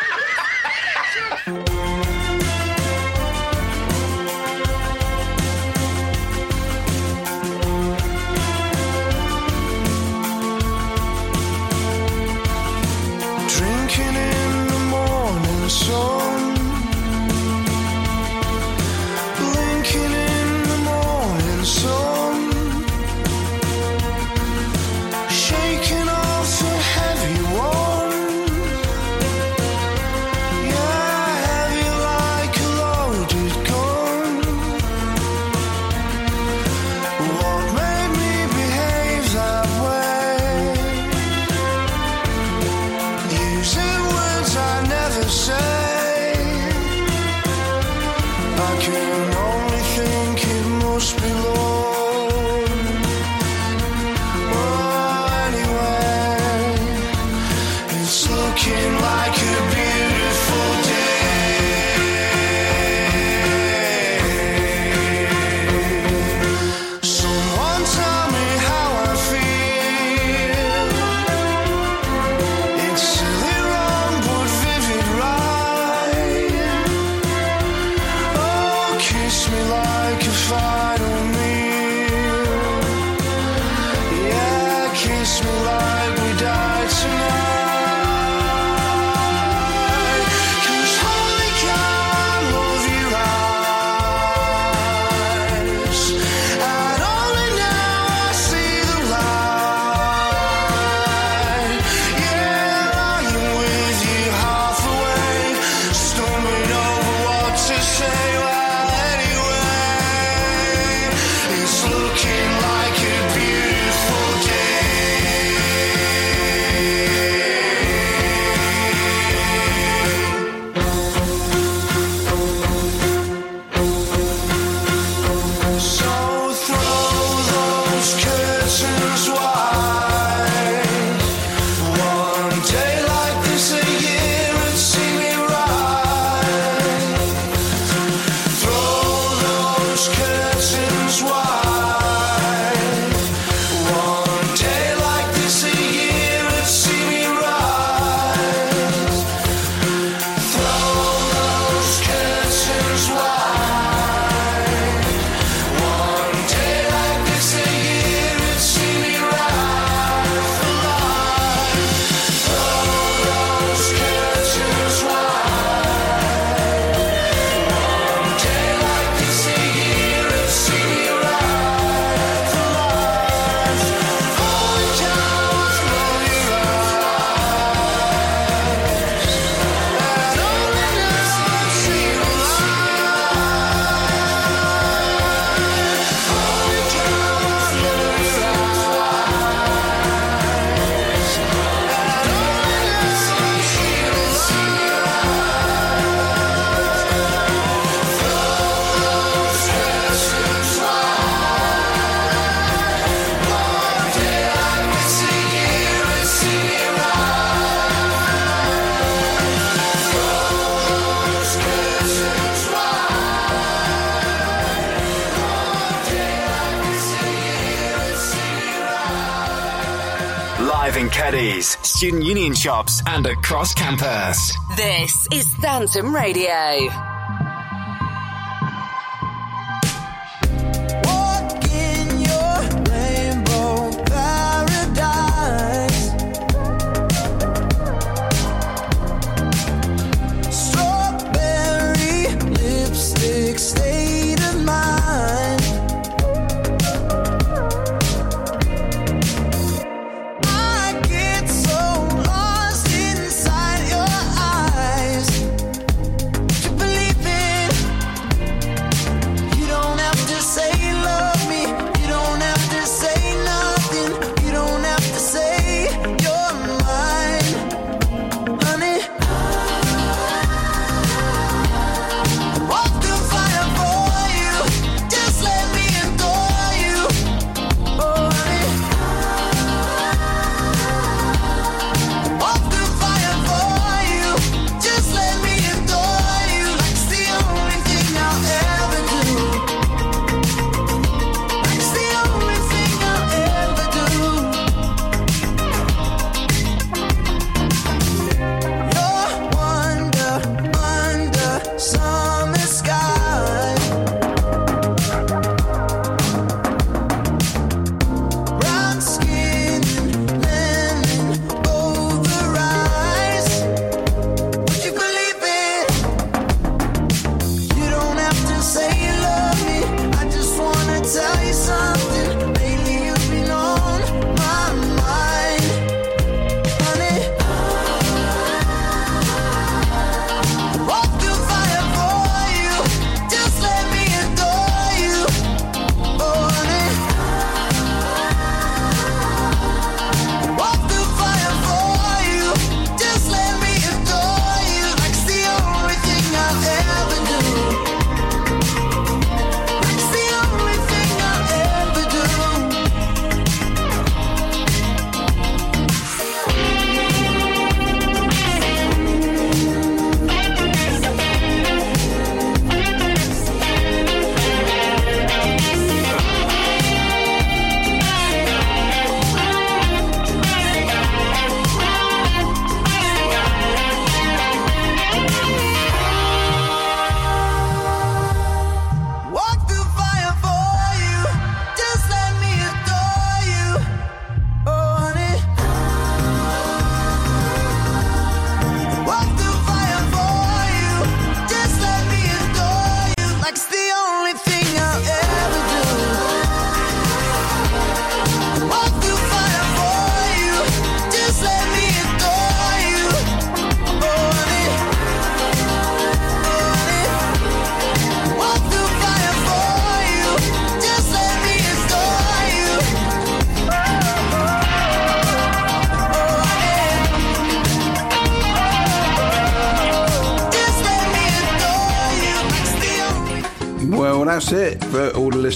student union shops, and across campus. This is Phantom Radio.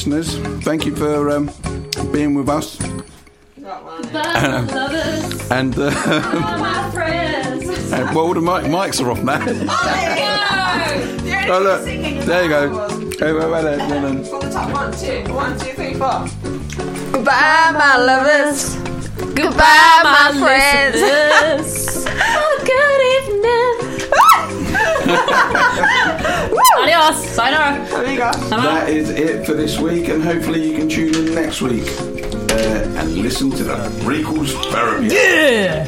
Listeners. Thank you for um, being with us. lovers, And uh, and- [LAUGHS] well, all the mic- mics are off now. oh look, there you go. [LAUGHS] Hey, wait, wait, wait, wait, wait. From the top, one, two, one, two, three, four. Goodbye, my lovers. Goodbye, my friends. [LAUGHS] oh, good evening. Adios. Sayonara. There you. That is it for this week, and hopefully you can tune in next week uh, and listen to the Recall's Therapy. Yeah.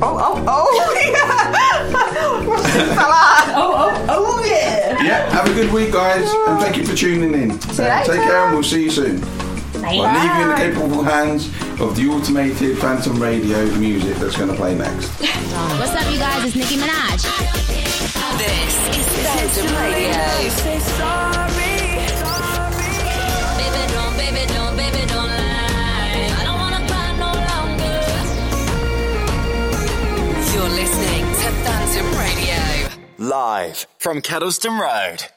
Oh, oh, oh, [LAUGHS] yeah. [LAUGHS] What's this? Oh, oh, oh, yeah. Yeah, have a good week, guys, and thank you for tuning in. you Uh, later. take care, and we'll see you soon. I'll leave you in the capable hands of the automated Phantom Radio music that's going to play next. What's up, you guys? It's Nicki Minaj. This is Phantom Radio. Say sorry. Baby, don't, baby, don't, baby, don't lie. I don't wanna cry no longer. You're listening to Phantom Radio. Live from Kedleston Road.